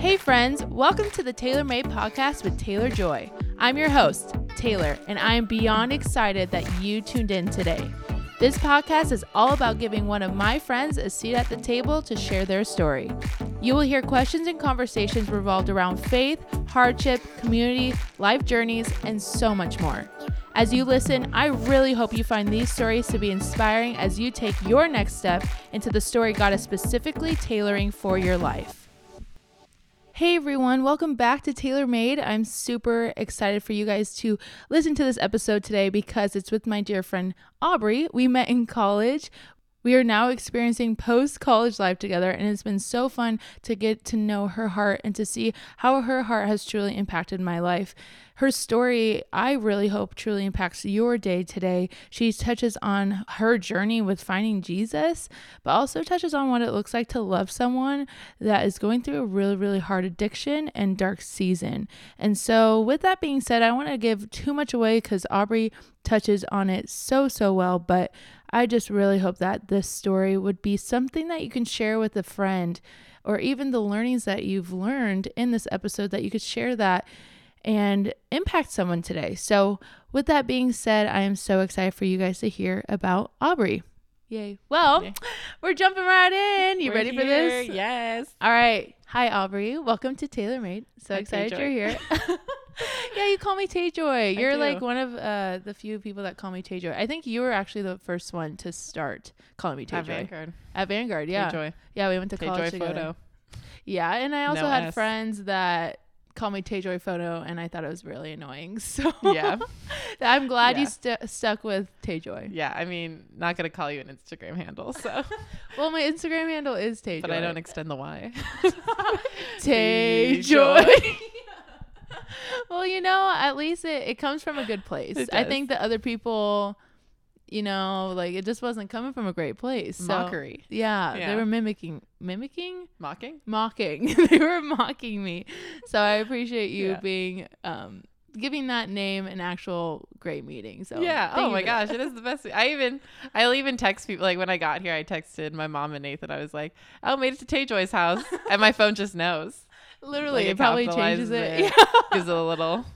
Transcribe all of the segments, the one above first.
Hey, friends, welcome to the Taylor Made Podcast with Taylor Joy. I'm your host, Taylor, and I am beyond excited that you tuned in today. This podcast is all about giving one of my friends a seat at the table to share their story. You will hear questions and conversations revolved around faith, hardship, community, life journeys, and so much more. As you listen, I really hope you find these stories to be inspiring as you take your next step into the story God is specifically tailoring for your life. Hey everyone, welcome back to Taylor Made. I'm super excited for you guys to listen to this episode today because it's with my dear friend Aubrey. We met in college. We are now experiencing post college life together, and it's been so fun to get to know her heart and to see how her heart has truly impacted my life. Her story, I really hope, truly impacts your day today. She touches on her journey with finding Jesus, but also touches on what it looks like to love someone that is going through a really, really hard addiction and dark season. And so, with that being said, I want to give too much away because Aubrey touches on it so, so well, but I just really hope that this story would be something that you can share with a friend or even the learnings that you've learned in this episode that you could share that and impact someone today. So, with that being said, I am so excited for you guys to hear about Aubrey. Yay. Well, Yay. we're jumping right in. You we're ready here. for this? Yes. All right. Hi, Aubrey. Welcome to Taylor Made. So excited you're here. yeah, you call me Tay Joy. You're like one of uh, the few people that call me Tay Joy. I think you were actually the first one to start calling me Tay At Vanguard. At Vanguard, yeah. Tay-Joy. Yeah, we went to Tay college Joy together. photo. Yeah, and I also no had S. friends that call me Tay Joy Photo, and I thought it was really annoying. So yeah, I'm glad yeah. you st- stuck with Tay Joy. Yeah, I mean, not gonna call you an Instagram handle. So well, my Instagram handle is Tay Joy, but I don't extend the Y. Tay Joy. Well, you know, at least it, it comes from a good place. I think that other people, you know, like it just wasn't coming from a great place. So, Mockery. Yeah, yeah, they were mimicking, mimicking, mocking, mocking. they were mocking me. So I appreciate you yeah. being um giving that name an actual great meeting. So yeah. Oh my gosh, it is the best. I even I'll even text people like when I got here. I texted my mom and Nathan. I was like, "Oh, made it to Tay Joy's house," and my phone just knows. Literally, like it, probably changes it. it. Gives it a little,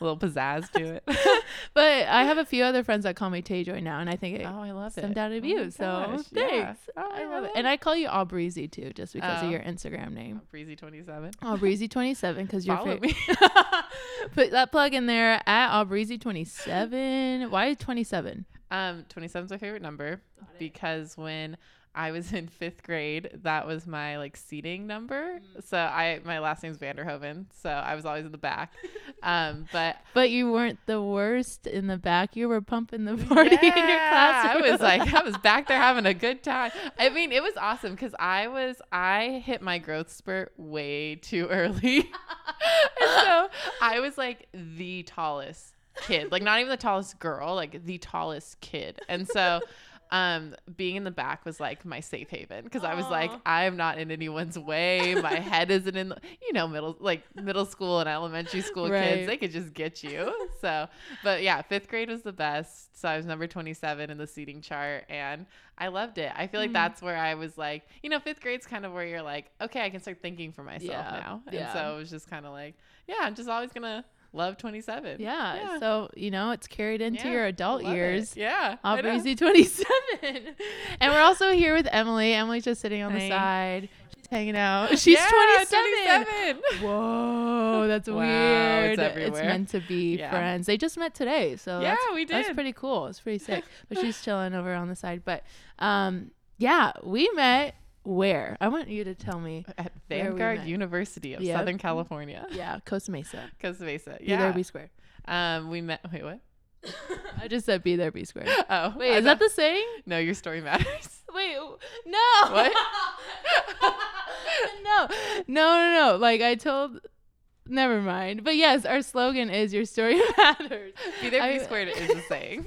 little pizzazz to it. but I have a few other friends that call me Tay Joy now, and I think it oh, I love stemmed it. out of oh you. So gosh, thanks. Yeah. Oh, I, I love it. And I call you Breezy too, just because oh. of your Instagram name. Breezy twenty seven. Breezy twenty seven, because you're Follow me. Put that plug in there at Breezy twenty seven. Why twenty seven? Um, twenty seven is my favorite number because when I was in fifth grade. That was my like seating number. Mm. So I my last name's Vanderhoven. So I was always in the back. Um, but but you weren't the worst in the back. You were pumping the party yeah, in your class. I was like I was back there having a good time. I mean, it was awesome because I was I hit my growth spurt way too early. and so I was like the tallest kid, like not even the tallest girl, like the tallest kid. And so um being in the back was like my safe haven because i was like i'm not in anyone's way my head isn't in the, you know middle like middle school and elementary school right. kids they could just get you so but yeah fifth grade was the best so i was number 27 in the seating chart and i loved it i feel like mm. that's where i was like you know fifth grade's kind of where you're like okay i can start thinking for myself yeah. now and yeah. so it was just kind of like yeah i'm just always gonna Love 27. Yeah. yeah. So, you know, it's carried into yeah, your adult years. It. Yeah. Obviously 27. and we're also here with Emily. Emily's just sitting on the side. She's hanging out. She's yeah, 27. 27. Whoa, that's wow, weird. It's, it's, meant to be friends. They just met today. So yeah, we did. That's pretty cool. It's pretty sick. but she's chilling over on the side. But um, yeah, we met where? I want you to tell me. At Vanguard University of Southern California. Yeah, Costa Mesa. Costa Mesa. Yeah. Be there, be square. Um, we met. Wait, what? I just said be there, be square. Oh, wait, is that the saying? No, your story matters. Wait, no. What? no, no, no, no. Like I told. Never mind. But yes, our slogan is "Your story matters." Be there, be I, squared is the saying.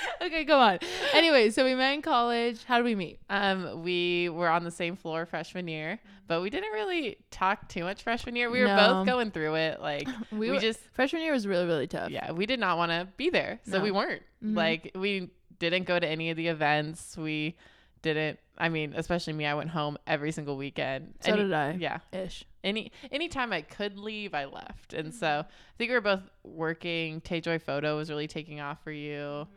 okay, go on. Anyway, so we met in college. How did we meet? Um, we were on the same floor freshman year, but we didn't really talk too much freshman year. We were no. both going through it. Like we, we were, just freshman year was really really tough. Yeah, we did not want to be there, so no. we weren't. Mm-hmm. Like we didn't go to any of the events. We didn't. I mean, especially me, I went home every single weekend. So Any- did I. Yeah. Ish. Any anytime I could leave, I left. And so Mm-hmm. I think we were both working. Tay Joy Photo was really taking off for you. Mm-hmm.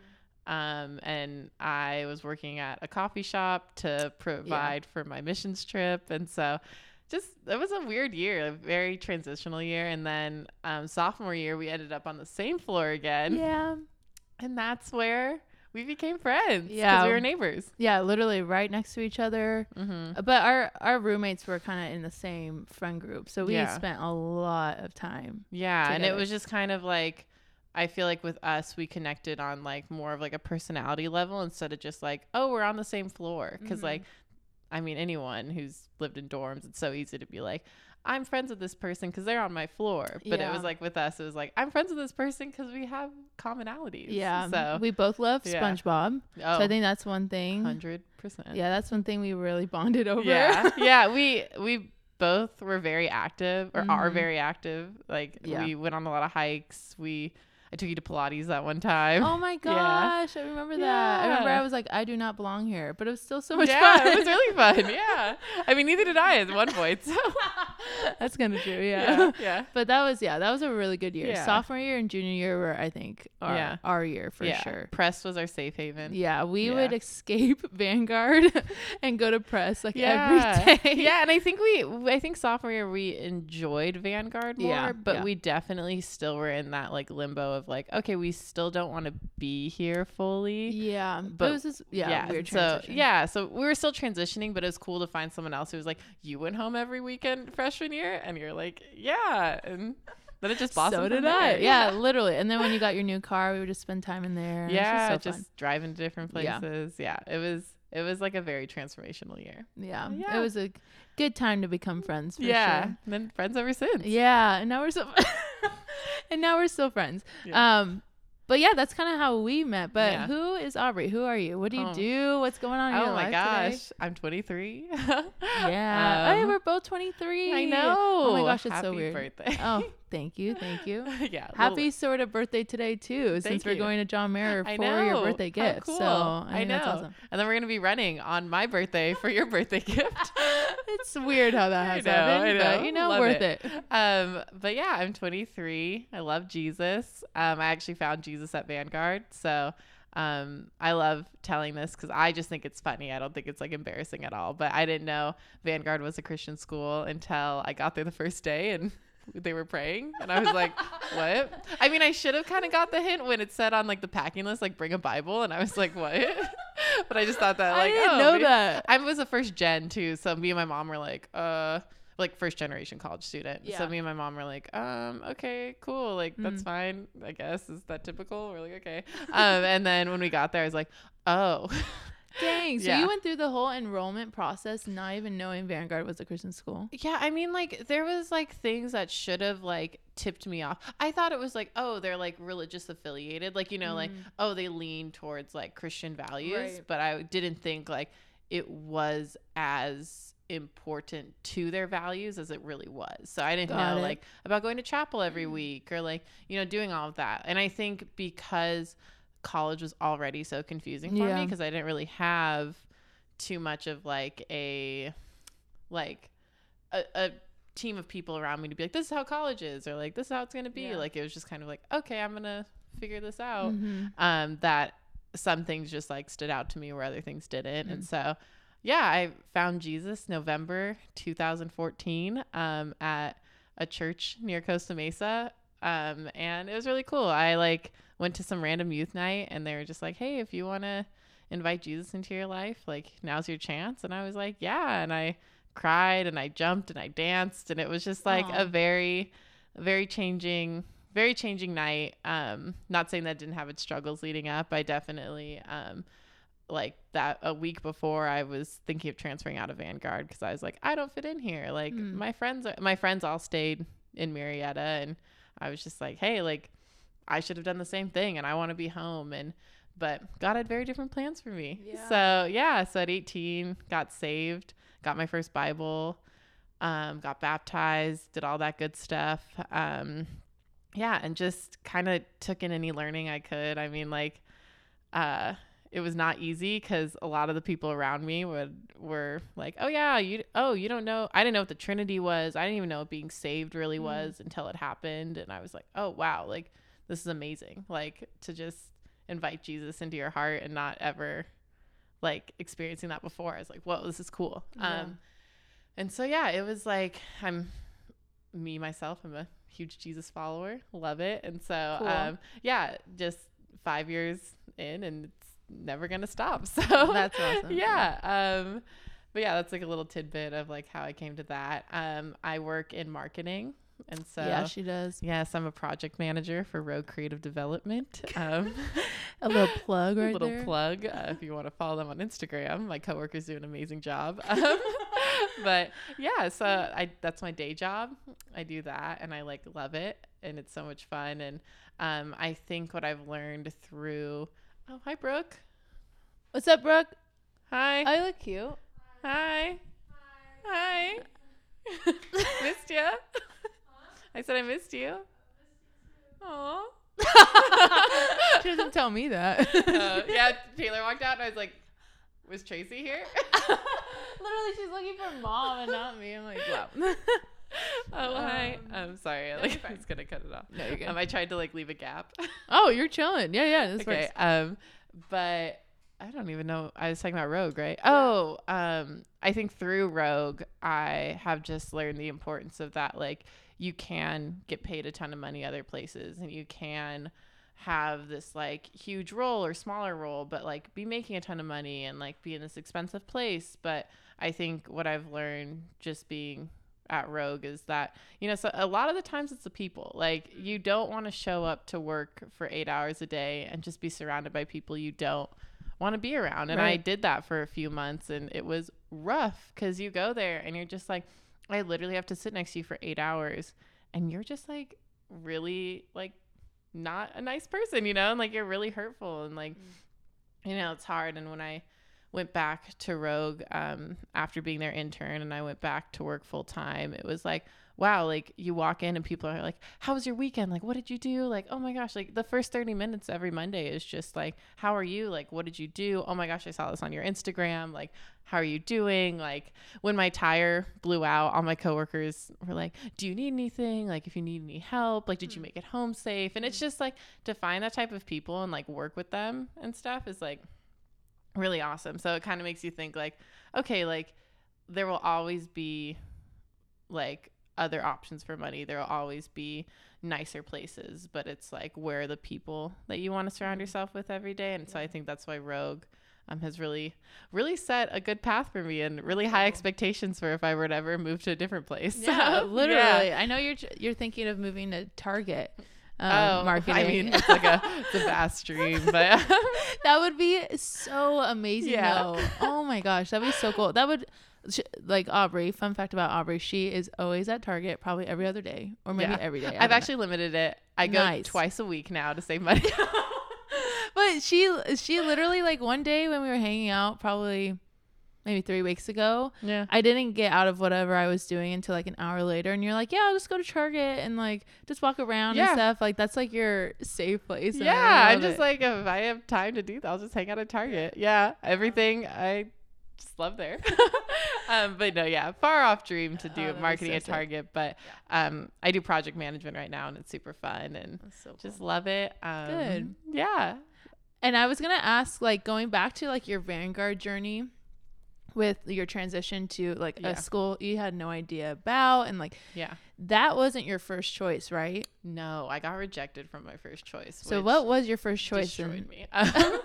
Um, and I was working at a coffee shop to provide for my missions trip. And so just it was a weird year, a very transitional year. And then um, sophomore year, we ended up on the same floor again. Yeah. And that's where we became friends. Yeah. we were neighbors. Yeah, literally right next to each other. Mm-hmm. But our our roommates were kind of in the same friend group, so we Yeah. spent a lot of time. Yeah, and it was just kind of like I feel like with us we connected on like more of like a personality level instead of just like oh we're on the same floor because Mhm. like I mean anyone who's lived in dorms it's so easy to be like I'm friends with this person because they're on my floor but it was like with us it was like I'm friends with this person because we have commonalities Yeah, so we both love Yeah. SpongeBob, oh, so I think that's one thing. hundred percent Yeah, that's one thing we really bonded over. yeah yeah we we both were very active or are Mhm. very active like Yeah. we went on a lot of hikes we I took you to Pilates that one time Oh my gosh, I remember that. I remember I was like, I do not belong here, but it was still so much yeah, fun. it was really fun. Yeah. I mean, neither did I at one point. So. That's kind of true. yeah. Yeah. Yeah. But that was yeah, that was a really good year. Yeah. Sophomore year and junior year were I think our Yeah. our year for yeah. sure. Press was our safe haven. Yeah, we Yeah. would escape Vanguard and go to press like Yeah. every day. yeah, and I think we, I think sophomore year we enjoyed Vanguard more, Yeah, but yeah. we definitely still were in that like limbo of like, okay, we still don't want to be here fully. Yeah, but it was just yeah, weird so yeah, so we were still transitioning, but it was cool to find someone else who was like, "You went home every weekend freshman year," and you're like, "Yeah," and then it just blossomed. so did I. there. Yeah, literally. And then when you got your new car, we would just spend time in there. and it was yeah, just, just, fun. driving to different Yeah. places. Yeah. it was it was like a very transformational year. yeah, Yeah. It was a good time to become friends. For yeah, sure. and then friends ever since. Yeah, and now we're so and now we're still friends. Yeah. Um but yeah, that's kind of how we met. But Yeah. who is Aubrey? Who are you? What do you Oh. do? What's going on in oh my gosh, today? I'm 23. Yeah. hey, Um, we're both 23. I know. Oh my gosh, it's Happy so weird. Birthday. Oh, thank you. Thank you. yeah. little- Happy sort of birthday today too, since Thank we're going to John Mayer I for your birthday gift. cool. So I, I think that's know. awesome. And then we're gonna be running on my birthday for your birthday gift. It's weird how that I has know, happened, I but you know, Love worth it. it. Um, but yeah, I'm 23. I love Jesus. Um, I actually found Jesus at Vanguard, so um, I love telling this because I just think it's funny. I don't think it's like embarrassing at all. But I didn't know Vanguard was a Christian school until I got there the first day and. They were praying, and I was like, "What?" I mean, I should have kind of got the hint when it said on like the packing list, like bring a Bible, and I was like, "What?" but I just thought that, like, I didn't oh, know maybe- that. I was a first gen too, so me and my mom were like, uh, like first generation college student. Yeah. So me and my mom were like, um, okay, cool, like that's Mm. fine, I guess. Is that typical? We're like, okay. Um, and then when we got there, I was like, oh, Dang. So Yeah. you went through the whole enrollment process not even knowing Vanguard was a Christian school. yeah. I mean, like there was like things that should have like tipped me off. I thought it was like, oh, they're like religious affiliated, like you know, like Mm. oh, they lean towards like Christian values, Right. but I didn't think like it was as important to their values as it really was. So I didn't Got know it. like about going to chapel every week or like, you know, doing all of that. And I think because college was already so confusing for me because I didn't really have too much of like a like a, a team of people around me to be like this is how college is or like this is how it's going to be Yeah. like it was just kind of like okay i'm going to figure this out Mhm. um that some things just like stood out to me where other things didn't and Mm. so yeah i found jesus november 2014 um at a church near costa mesa um and it was really cool i like went to some random youth night and they were just like hey if you want to invite jesus into your life like now's your chance. And i was like yeah. And i cried and i jumped and i danced and it was just like Aw. a very very changing very changing night. Um not saying that didn't have its struggles leading up. I definitely um like that a week before i was thinking of transferring out of vanguard because i was like i don't fit in here. Like Mm. my friends are, my friends all stayed in murrieta and i was just like hey like i should have done the same thing and i want to be home and but god had very different plans for me Yeah. so yeah so at 18 got saved got my first bible um, got baptized, did all that good stuff. Um, yeah, and just kind of took in any learning I could. I mean, like, uh, it was not easy because a lot of the people around me would were like, "Oh yeah, you oh you don't know." I didn't know what the Trinity was. I didn't even know what being saved really Mm. was until it happened, and I was like, "Oh wow, like this is amazing!" Like to just invite Jesus into your heart and not ever like experiencing that before. I was like, "Whoa, this is cool." Yeah. Um, and so yeah, it was like I'm me myself. I'm a huge Jesus follower. Love it, and so Cool. um, yeah, just five years in, and it's never gonna stop. So That's awesome. Yeah. Um, but yeah, that's like a little tidbit of like how I came to that. Um, I work in marketing, and so yeah, she does. yes, I'm a project manager for Rogue Creative Development. Um, A little plug right? a little there. plug uh, if you want to follow them on Instagram. My coworkers do an amazing job. Um, but yeah, so I that's my day job. I do that and I like love it and it's so much fun. And um, I think what I've learned through oh hi Brooke, What's up, Brooke? hi I look cute. hi hi, missed you. I said I missed you. Aw. she doesn't tell me that. Uh, yeah, Taylor walked out and I was like, was Tracy here? Literally, she's looking for mom and not me. I'm like, wow. oh hi. Um, I'm sorry. Like I was gonna cut it off. No, you're good. Um, I tried to like leave a gap. oh, you're chilling. Yeah, yeah. This okay. works. Um, but I don't even know. I was talking about Rogue, right? Oh, um, I think through Rogue, I have just learned the importance of that. Like, you can get paid a ton of money other places, and you can have this like huge role or smaller role, but like be making a ton of money and like be in this expensive place. But I think what I've learned just being at Rogue is that, you know, so a lot of the times it's the people. Like, you don't want to show up to work for eight hours a day and just be surrounded by people you don't want to be around. And I did that for a few months and it was rough because you go there and you're just like, I literally have to sit next to you for eight hours and you're just like really like not a nice person, you know, and like you're really hurtful and like, you know, it's hard. And when I went back to Rogue um, after being their intern and I went back to work full time, it was like, wow, like you walk in and people are like, how was your weekend? Like, what did you do? Like, oh my gosh, like the first 30 minutes every Monday is just like, how are you? Like, what did you do? Oh my gosh, I saw this on your Instagram. Like, how are you doing? Like, when my tire blew out, all my coworkers were like, do you need anything? Like, if you need any help, like, did you mm. make it home safe? And it's mm. just like to find that type of people and like work with them and stuff is like, really awesome. So it kind of makes you think like, okay, like there will always be like other options for money. There will always be nicer places, but it's like where are the people that you want to surround yourself with every day. And so I think that's why Rogue um, has really, really set a good path for me and really high expectations for if I were to ever move to a different place. Yeah, literally. yeah. I know you're you're thinking of moving to Target. Um, oh, marketing. I mean, it's like a, it's a vast dream, but that would be so amazing. Yeah. though. Oh my gosh, that'd be so cool. That would sh- like Aubrey. Fun fact about Aubrey: she is always at Target, probably every other day, or maybe Yeah. every day. I I've don't know. actually limited it. I go Nice. twice a week now to save money. but she she literally like one day when we were hanging out, probably maybe three weeks ago. yeah. I didn't get out of whatever I was doing until like an hour later, and you're like, "Yeah, I'll just go to Target and like just walk around Yeah. and stuff." Like that's like your safe place. Yeah, I'm just it. like if I have time to do that, I'll just hang out at Target. Yeah, everything I just love there. um, but no, yeah, far off dream to Oh, do that'd marketing so at sick. Target, but um, I do project management right now, and it's super fun and so just love it. Um, Good. Yeah. And I was gonna ask, like, going back to like your Vanguard journey with your transition to like Yeah. a school you had no idea about, and like Yeah. that wasn't your first choice, right? No, I got rejected from my first choice. So what was your first choice? destroyed and- me.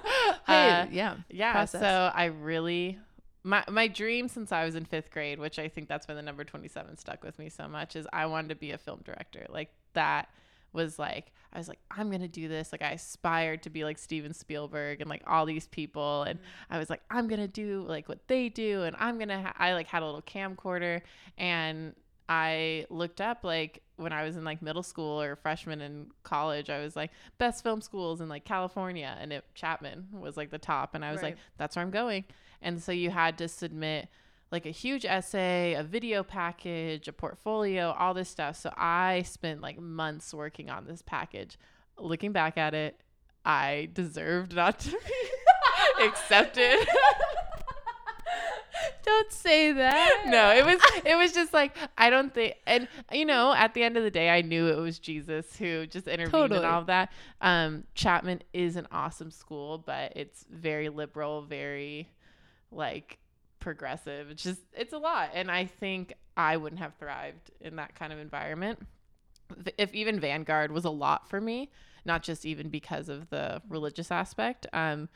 Hey, Uh, yeah, yeah process. so i really my my dream since i was in fifth grade which i think that's why the number 27 stuck with me so much is i wanted to be a film director. Like that was like i was like i'm gonna do this. Like i aspired to be like steven spielberg and like all these people and mm-hmm. i was like i'm gonna do like what they do and i'm gonna ha- i like had a little camcorder and i looked up like when i was in like middle school or freshman in college i was like best film schools in like california and it chapman was like the top and i was like that's where i'm going and so you had to submit like a huge essay, a video package, a portfolio, all this stuff. So I spent like months working on this package. Looking back at it, I deserved not to be accepted. Don't say that. no, it was it was just like I don't think and you know, at the end of the day I knew it was Jesus who just intervened Totally. and all of that. Um Chapman is an awesome school, but it's very liberal, very like progressive. It's just it's a lot and I think I wouldn't have thrived in that kind of environment. If- even Vanguard was a lot for me, not just even because of the religious aspect. Um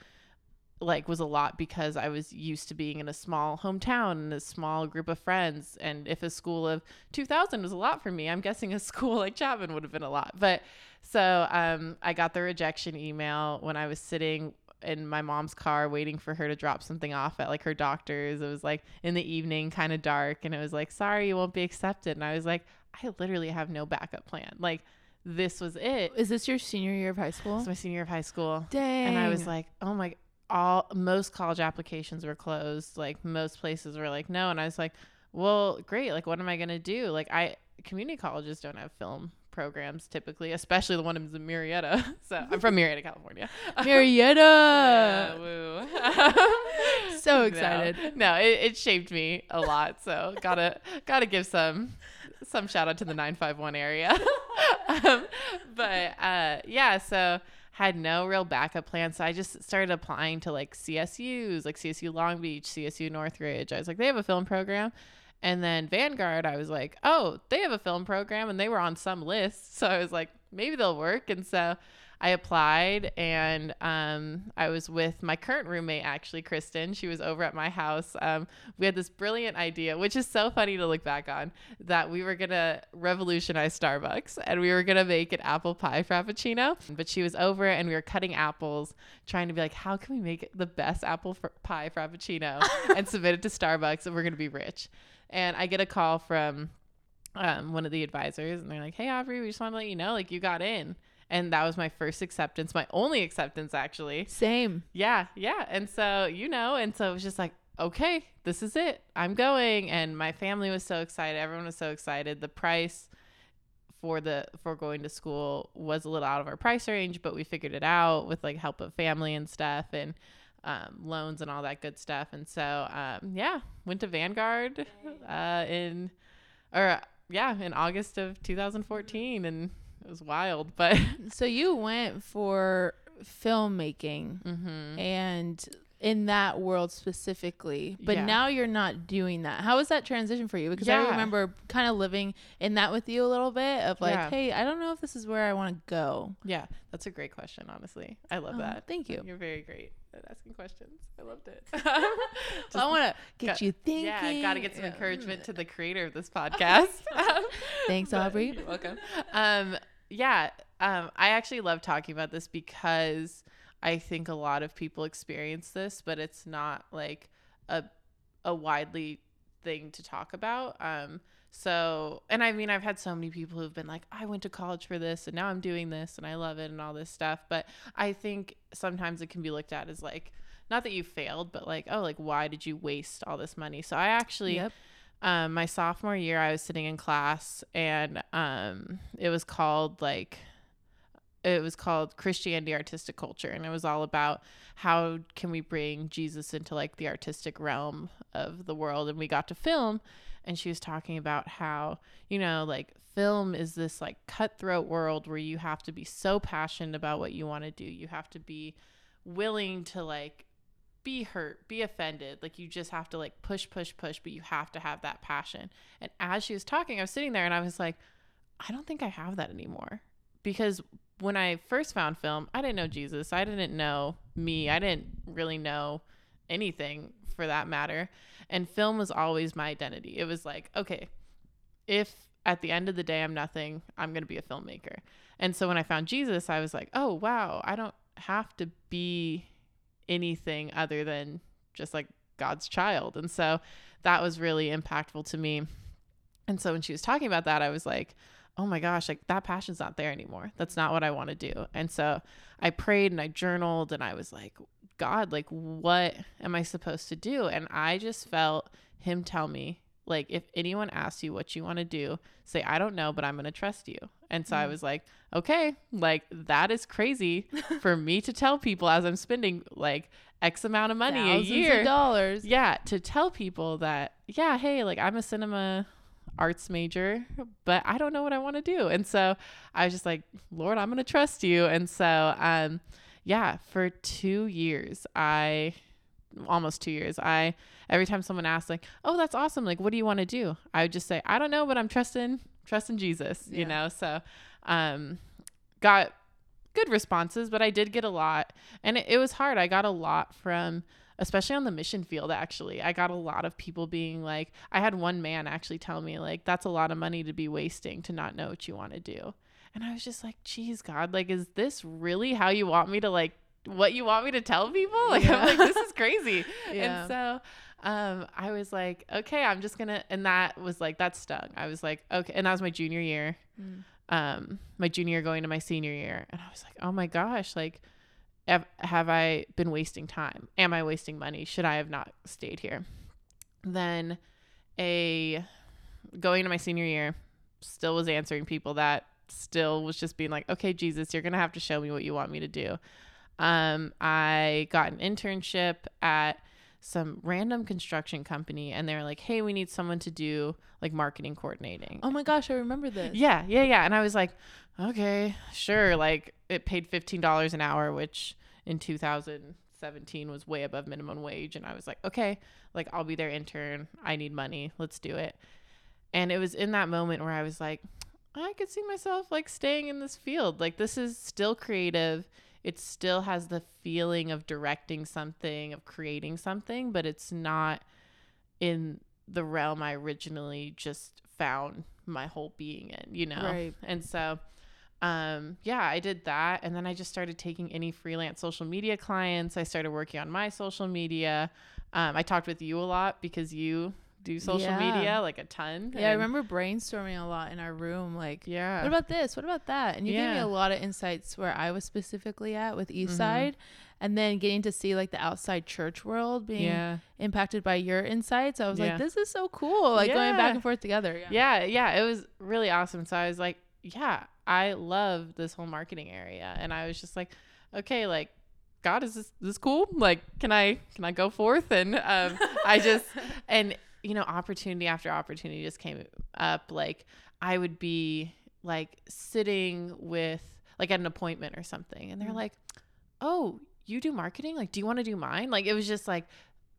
like was a lot because I was used to being in a small hometown and a small group of friends. And if a school of 2000 was a lot for me, I'm guessing a school like Chapman would have been a lot. But so um, I got the rejection email when I was sitting in my mom's car waiting for her to drop something off at like her doctor's. It was like in the evening, kind of dark. And it was like, sorry, you won't be accepted. And I was like, I literally have no backup plan. Like, this was it. Is this your senior year of high school? It's my senior year of high school Dang. and I was like, oh my, all most college applications were closed. Like most places were like no, and I was like, well, great. Like what am I gonna do? Like I community colleges don't have film programs typically, especially the one in Murrieta. So I'm from Murrieta, California. Murrieta. Yeah, woo. So No. excited. No, it, it shaped me a lot. So gotta gotta give some some shout out to the 951 area. um, but uh, yeah, so had no real backup plan. So I just started applying to like CSUs, like CSU Long Beach, CSU Northridge. I was like, they have a film program. And then Vanguard, I was like, oh, they have a film program and they were on some list. So I was like, maybe they'll work. And so I applied and um, I was with my current roommate, actually, Kristen. She was over at my house. Um, we had this brilliant idea, which is so funny to look back on, that we were going to revolutionize Starbucks and we were going to make an apple pie frappuccino. But she was over and we were cutting apples, trying to be like, how can we make the best apple fr- pie frappuccino and submit it to Starbucks and we're going to be rich? And I get a call from um, one of the advisors and they're like, hey, Aubrey, we just want to let you know, like, you got in. And that was my first acceptance, my only acceptance, actually. Same. Yeah, yeah. And so, you know, and so it was just like, okay, this is it. I'm going. And my family was so excited. Everyone was so excited. The price for the for going to school was a little out of our price range, but we figured it out with like help of family and stuff and um, loans and all that good stuff. And so, um, yeah, went to Vanguard uh, in, or yeah, in August of 2014, and it was wild. But So you went for filmmaking mhm. and in that world specifically, but Yeah. now you're not doing that. How was that transition for you? Because I remember kind of living in that with you a little bit of like, Yeah. hey, I don't know if this is where I want to go. yeah, that's a great question. Honestly, I love Oh, that. thank you. You're very great at asking questions. I loved it. I want to get got- you thinking. Yeah, got to get some Yeah. encouragement to the creator of this podcast. Thanks, Aubrey. You're welcome. Um, yeah, um, I actually love talking about this because I think a lot of people experience this, but it's not like a a widely thing to talk about. Um, so, and I mean, I've had so many people who've been like, I went to college for this and now I'm doing this and I love it and all this stuff. But I think sometimes it can be looked at as like, not that you failed, but like, oh, like, why did you waste all this money? So I actually, Yep. um, my sophomore year, I was sitting in class and um, it was called like, it was called Christianity Artistic Culture, and it was all about how can we bring Jesus into like the artistic realm of the world. And we got to film, and she was talking about how you know like film is this like cutthroat world where you have to be so passionate about what you want to do. You have to be willing to like be hurt, be offended. Like you just have to like push, push, push, but you have to have that passion. And as she was talking, I was sitting there and I was like, I don't think I have that anymore. Because when I first found film, I didn't know Jesus. I didn't know me. I didn't really know anything for that matter. And film was always my identity. It was like, okay, if at the end of the day I'm nothing, I'm going to be a filmmaker. And so when I found Jesus, I was like, oh, wow, I don't have to be anything other than just like God's child. And so that was really impactful to me. And so when she was talking about that, I was like, oh my gosh, like that passion's not there anymore. That's not what I want to do. And so I prayed and I journaled and I was like, God, like, what am I supposed to do? And I just felt him tell me, like if anyone asks you what you want to do, say I don't know, but I'm going to trust you. And so I Mm. was like, okay, like that is crazy for me to tell people as I'm spending like X amount of money Thousands a year. dollars. Yeah, to tell people that, yeah, hey, like I'm a cinema arts major, but I don't know what I want to do. And so I was just like, Lord, I'm going to trust you. And so, um, yeah, for two years, I almost two years, I every time someone asks like, oh, that's awesome. Like, what do you want to do? I would just say, I don't know, but I'm trusting, trusting Jesus, Yeah. you know? So, um, got good responses, but I did get a lot. And it, it was hard. I got a lot from, especially on the mission field, actually. I got a lot of people being like, I had one man actually tell me, like, that's a lot of money to be wasting to not know what you want to do. And I was just like, geez, God, like, is this really how you want me to, like, what you want me to tell people? Like, Yeah. I'm like, this is crazy. Yeah. And so, um, I was like, okay, I'm just gonna, and that was like, that stung. I was like, okay, and that was my junior year Mm. um my junior year going to my senior year and i was like oh my gosh like have, have i been wasting time am i wasting money should i have not stayed here then a going to my senior year still was answering people that still was just being like okay jesus you're gonna have to show me what you want me to do um i got an internship at some random construction company and they're like hey we need someone to do like marketing coordinating Oh my gosh, I remember this. yeah, yeah, yeah. And I was like, okay, sure. Like it paid fifteen dollars an hour, which in 2017 was way above minimum wage. And I was like, okay, like I'll be their intern. I need money. Let's do it. And it was in that moment where I was like, I could see myself like staying in this field. Like this is still creative. It still has the feeling of directing something, of creating something, but it's not in the realm I originally just found my whole being in, you know? Right. And so, um, yeah, I did that. And then I just started taking any freelance social media clients. I started working on my social media. Um, I talked with you a lot because you do social Yeah. media like a ton. Yeah, I remember brainstorming a lot in our room. Like, Yeah. what about this? What about that? And you gave me a lot of insights where I was specifically at with Mm-hmm. Eastside, and then getting to see like the outside church world being yeah. impacted by your insights. I was Yeah. like, this is so cool. Like going back and forth together. Yeah. yeah yeah it was really awesome so i was like yeah i love this whole marketing area and i was just like okay like god is this this cool like can i can i go forth and um i just and you know opportunity after opportunity just came up like i would be like sitting with like at an appointment or something and they're Mhm. like oh you do marketing? Like do you want to do mine? Like it was just like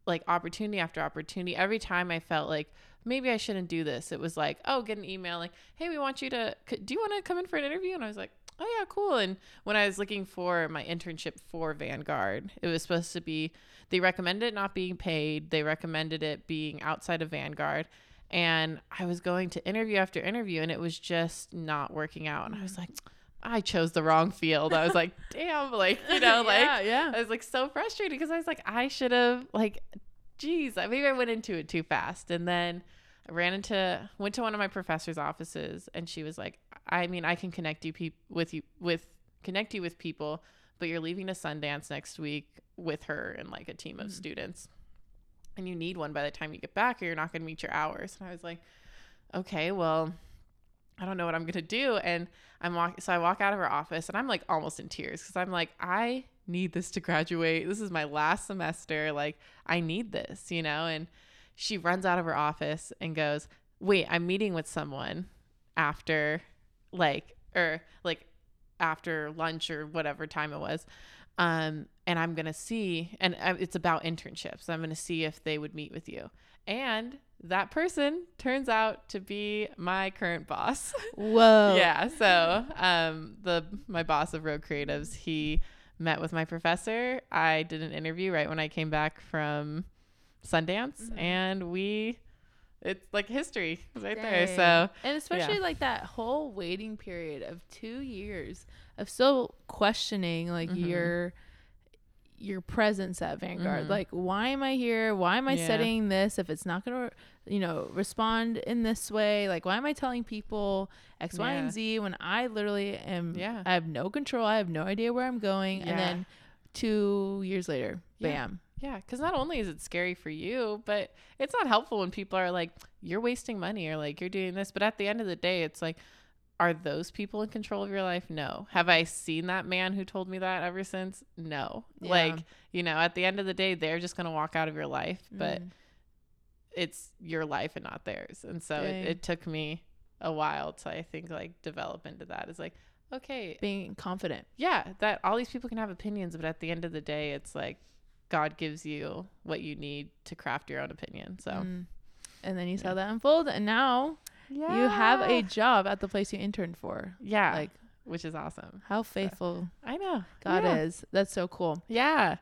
like opportunity after opportunity. Every time i felt like maybe i shouldn't do this it was like oh get an email like hey we want you to do you want to come in for an interview? And i was like oh yeah cool. And when i was looking for my internship for vanguard it was supposed to be they recommended it not being paid. They recommended it being outside of vanguard. And i was going to interview after interview and it was just not working out. And i was like i chose the wrong field. I was like damn like you know like yeah, yeah. I was like so frustrated because I was like, I should have like, geez, I- maybe I went into it too fast. And then ran into, went to one of my professor's offices, and she was like, I mean, I can connect you peop- with you with connect you with people, but you're leaving to Sundance next week with her and like a team of Mhm. students, and you need one by the time you get back, or you're not going to meet your hours. And I was like, okay, well. I don't know what I'm gonna do, and I'm walk. So I walk out of her office, and I'm like almost in tears because I'm like, I need this to graduate. This is my last semester. Like, I need this, you know? And she runs out of her office and goes, Wait, I'm meeting with someone after, like, or like after lunch or whatever time it was. Um, and I'm going to see, and uh, it's about internships. I'm going to see if they would meet with you. And that person turns out to be my current boss. Whoa. Yeah. So um, the my boss of Rogue Creatives, he met with my professor. I did an interview right when I came back from Sundance, Mhm. and we it's like history right there. So and especially like that whole waiting period of two years of still questioning like Mhm. your your presence at Vanguard. Mhm. Like, why am I here? Why am I Yeah. studying this if it's not gonna, you know, respond in this way? Like, why am I telling people X, Y, Yeah. and Z when I literally am? Yeah. I have no control. I have no idea where I'm going. Yeah. And then two years later, Yeah. bam. Yeah, because not only is it scary for you, but it's not helpful when people are like, you're wasting money or like you're doing this. But at the end of the day, it's like, are those people in control of your life? No. Have I seen that man who told me that ever since? No. Yeah. Like, you know, at the end of the day, they're just going to walk out of your life, but Mm. it's your life and not theirs. And so it, it took me a while to, I think, like develop into that is like, okay, being confident. yeah, that all these people can have opinions, but at the end of the day, it's like God gives you what you need to craft your own opinion. So, Mm. And then you saw Yeah. that unfold, and now you have a job at the place you interned for. yeah, Like, which is awesome. how faithful I know God yeah. is. That's so cool. Yeah.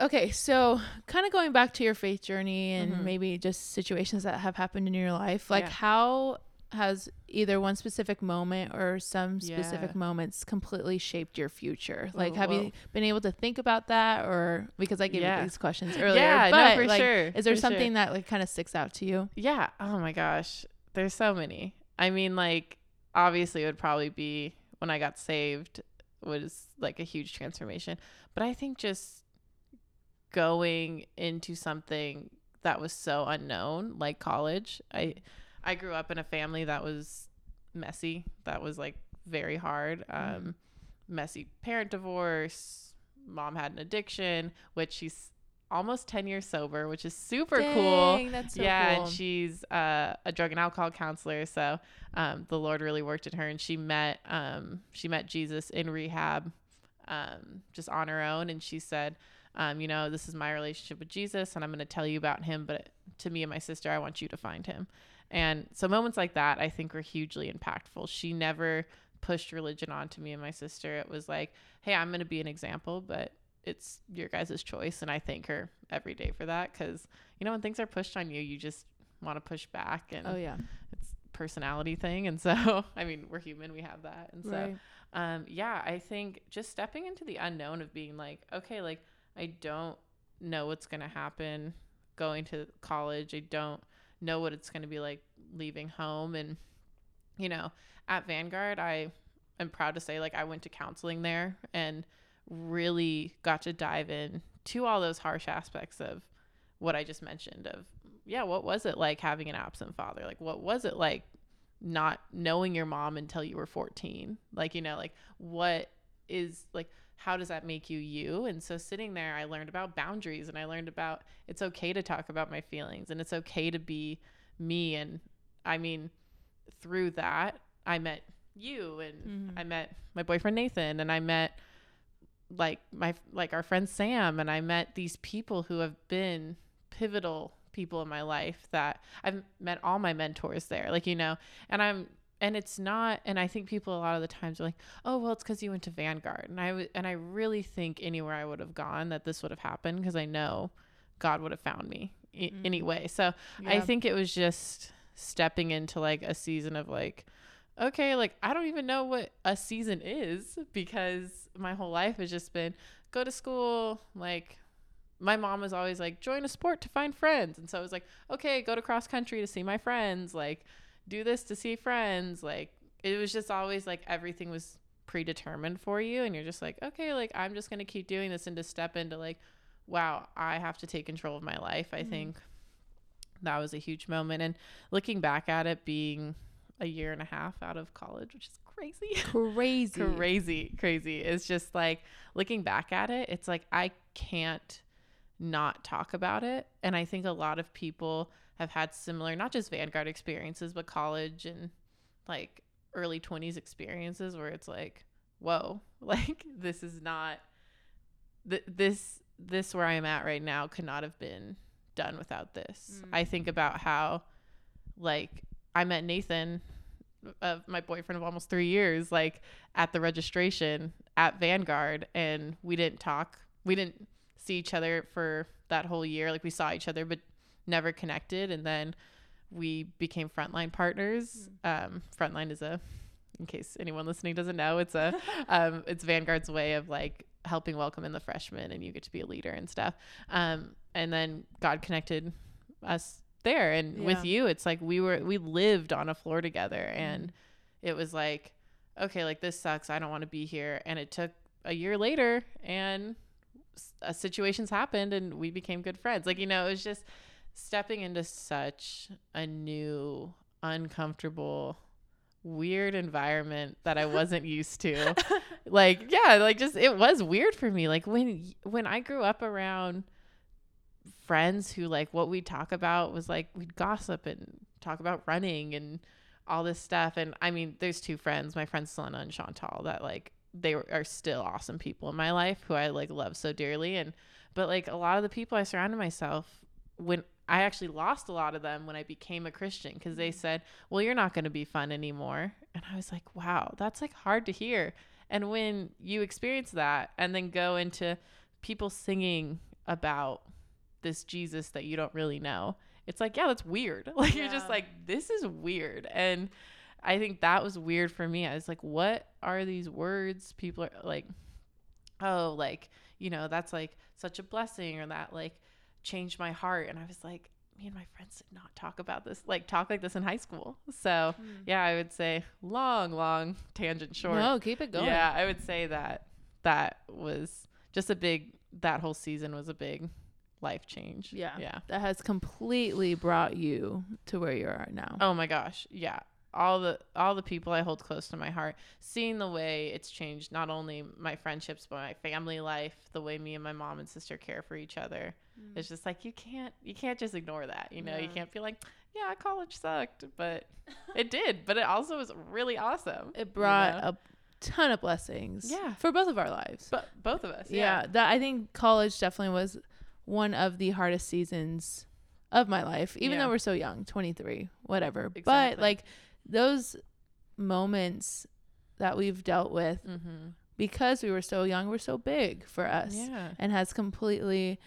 Okay, so kind of going back to your faith journey and Mhm. maybe just situations that have happened in your life, like Yeah. how has either one specific moment or some specific Yeah. moments completely shaped your future? Like, Oh, have whoa. you been able to think about that, or because I gave Yeah. you these questions earlier? Yeah, no, for like, sure, is there for sure. something that like kind of sticks out to you? Yeah. Oh my gosh. There's so many. I mean, like, obviously, it would probably be when I got saved was like a huge transformation. But I think just going into something that was so unknown, like college. I I grew up in a family that was messy. That was like very hard. Um, messy parent divorce. Mom had an addiction, which she's almost 10 years sober, which is super cool That's so yeah, cool. and she's uh, a drug and alcohol counselor. So um, the Lord really worked in her, and she met um, she met Jesus in rehab, um, just on her own. And she said, um, "You know, this is my relationship with Jesus, and I'm going to tell you about him. But to me and my sister, I want you to find him." And so moments like that, I think, were hugely impactful. She never pushed religion onto me and my sister. It was like, "Hey, I'm going to be an example, but." It's your guys' choice, and I thank her every day for that because you know when things are pushed on you you just want to push back and oh yeah, it's personality thing and so i mean we're human we have that and so right. um yeah i think just stepping into the unknown of being like okay like i don't know what's going to happen going to college i don't know what it's going to be like leaving home and you know at vanguard i am proud to say like i went to counseling there and really got to dive in to all those harsh aspects of what I just mentioned of yeah, what was it like having an absent father? Like what was it like not knowing your mom until you were 14? Like, you know, like what is like how does that make you you? And so sitting there I learned about boundaries and I learned about it's okay to talk about my feelings and it's okay to be me and I mean through that I met you and Mhm. I met my boyfriend Nathan and I met like my like our friend Sam and I met these people who have been pivotal people in my life that I've met all my mentors there like you know and I'm and it's not and I think people a lot of the times are like oh well it's cuz you went to Vanguard and I w- and I really think anywhere I would have gone that this would have happened because I know God would have found me I- Mhm. anyway so I think it was just stepping into like a season of like, okay, like I don't even know what a season is because my whole life has just been go to school. Like my mom was always like, join a sport to find friends. And so I was like, okay, go to cross country to see my friends. Like do this to see friends. Like it was just always like everything was predetermined for you. And you're just like, okay, like I'm just going to keep doing this and to step into like, wow, I have to take control of my life. I Mhm. think that was a huge moment. And looking back at it being a year and a half out of college, which is crazy. crazy. crazy, crazy. It's just like looking back at it, it's like I can't not talk about it. And I think a lot of people have had similar, not just Vanguard experiences, but college and like early 20s experiences where it's like, whoa, like this is not, th- this, this where I am at right now could not have been done without this. Mm. I think about how, like, I met Nathan, uh, my boyfriend of almost three years, like at the registration at Vanguard, and we didn't talk. We didn't see each other for that whole year. Like we saw each other, but never connected. And then we became frontline partners. Um, frontline is a, in case anyone listening doesn't know, it's a, um, it's Vanguard's way of like helping welcome in the freshmen, and you get to be a leader and stuff. Um, and then God connected us there, and with you, it's like we were we lived on a floor together, and it was like, okay, like this sucks. I don't want to be here. And it took a year later, and uh, situations happened and we became good friends. Like, you know, it was just stepping into such a new, uncomfortable, weird environment that I wasn't used to. Like, yeah, like just it was weird for me. Like when when I grew up around friends who like what we talk about was like we'd gossip and talk about running and all this stuff. And I mean, there's two friends, my friends Selena and Chantal, that like they are still awesome people in my life who I like love so dearly. And but like a lot of the people I surrounded myself when I actually lost a lot of them when I became a Christian because they mm. said, "Well, you're not going to be fun anymore," and I was like, "Wow, that's like hard to hear." And when you experience that and then go into people singing about this Jesus that you don't really know, it's like, yeah, that's weird. Like you're just like, this is weird. And I think that was weird for me. I was like, what are these words people are like, oh, like, you know, that's like such a blessing or that like changed my heart. And I was like, me and my friends did not talk about this, like talk like this in high school. So hmm. yeah, I would say long, long tangent short. No, keep it going. Yeah, I would say that that was just a big, that whole season was a big life change. Yeah. Yeah. That has completely brought you to where you are now. Oh my gosh. Yeah. All the all the people I hold close to my heart, seeing the way it's changed not only my friendships but my family life, the way me and my mom and sister care for each other. It's just like you can't you can't just ignore that. You know, you Mm. Can't be like, yeah, college sucked, but it did. But it also was really awesome. It brought know? a ton of blessings. Yeah. For both of our lives. but both of us. yeah. that I think college definitely was one of the hardest seasons of my life, even Yeah. though we're so young, 23, whatever. But like those moments that we've dealt with Mm-hmm. because we were so young were so big for us Yeah. and has completely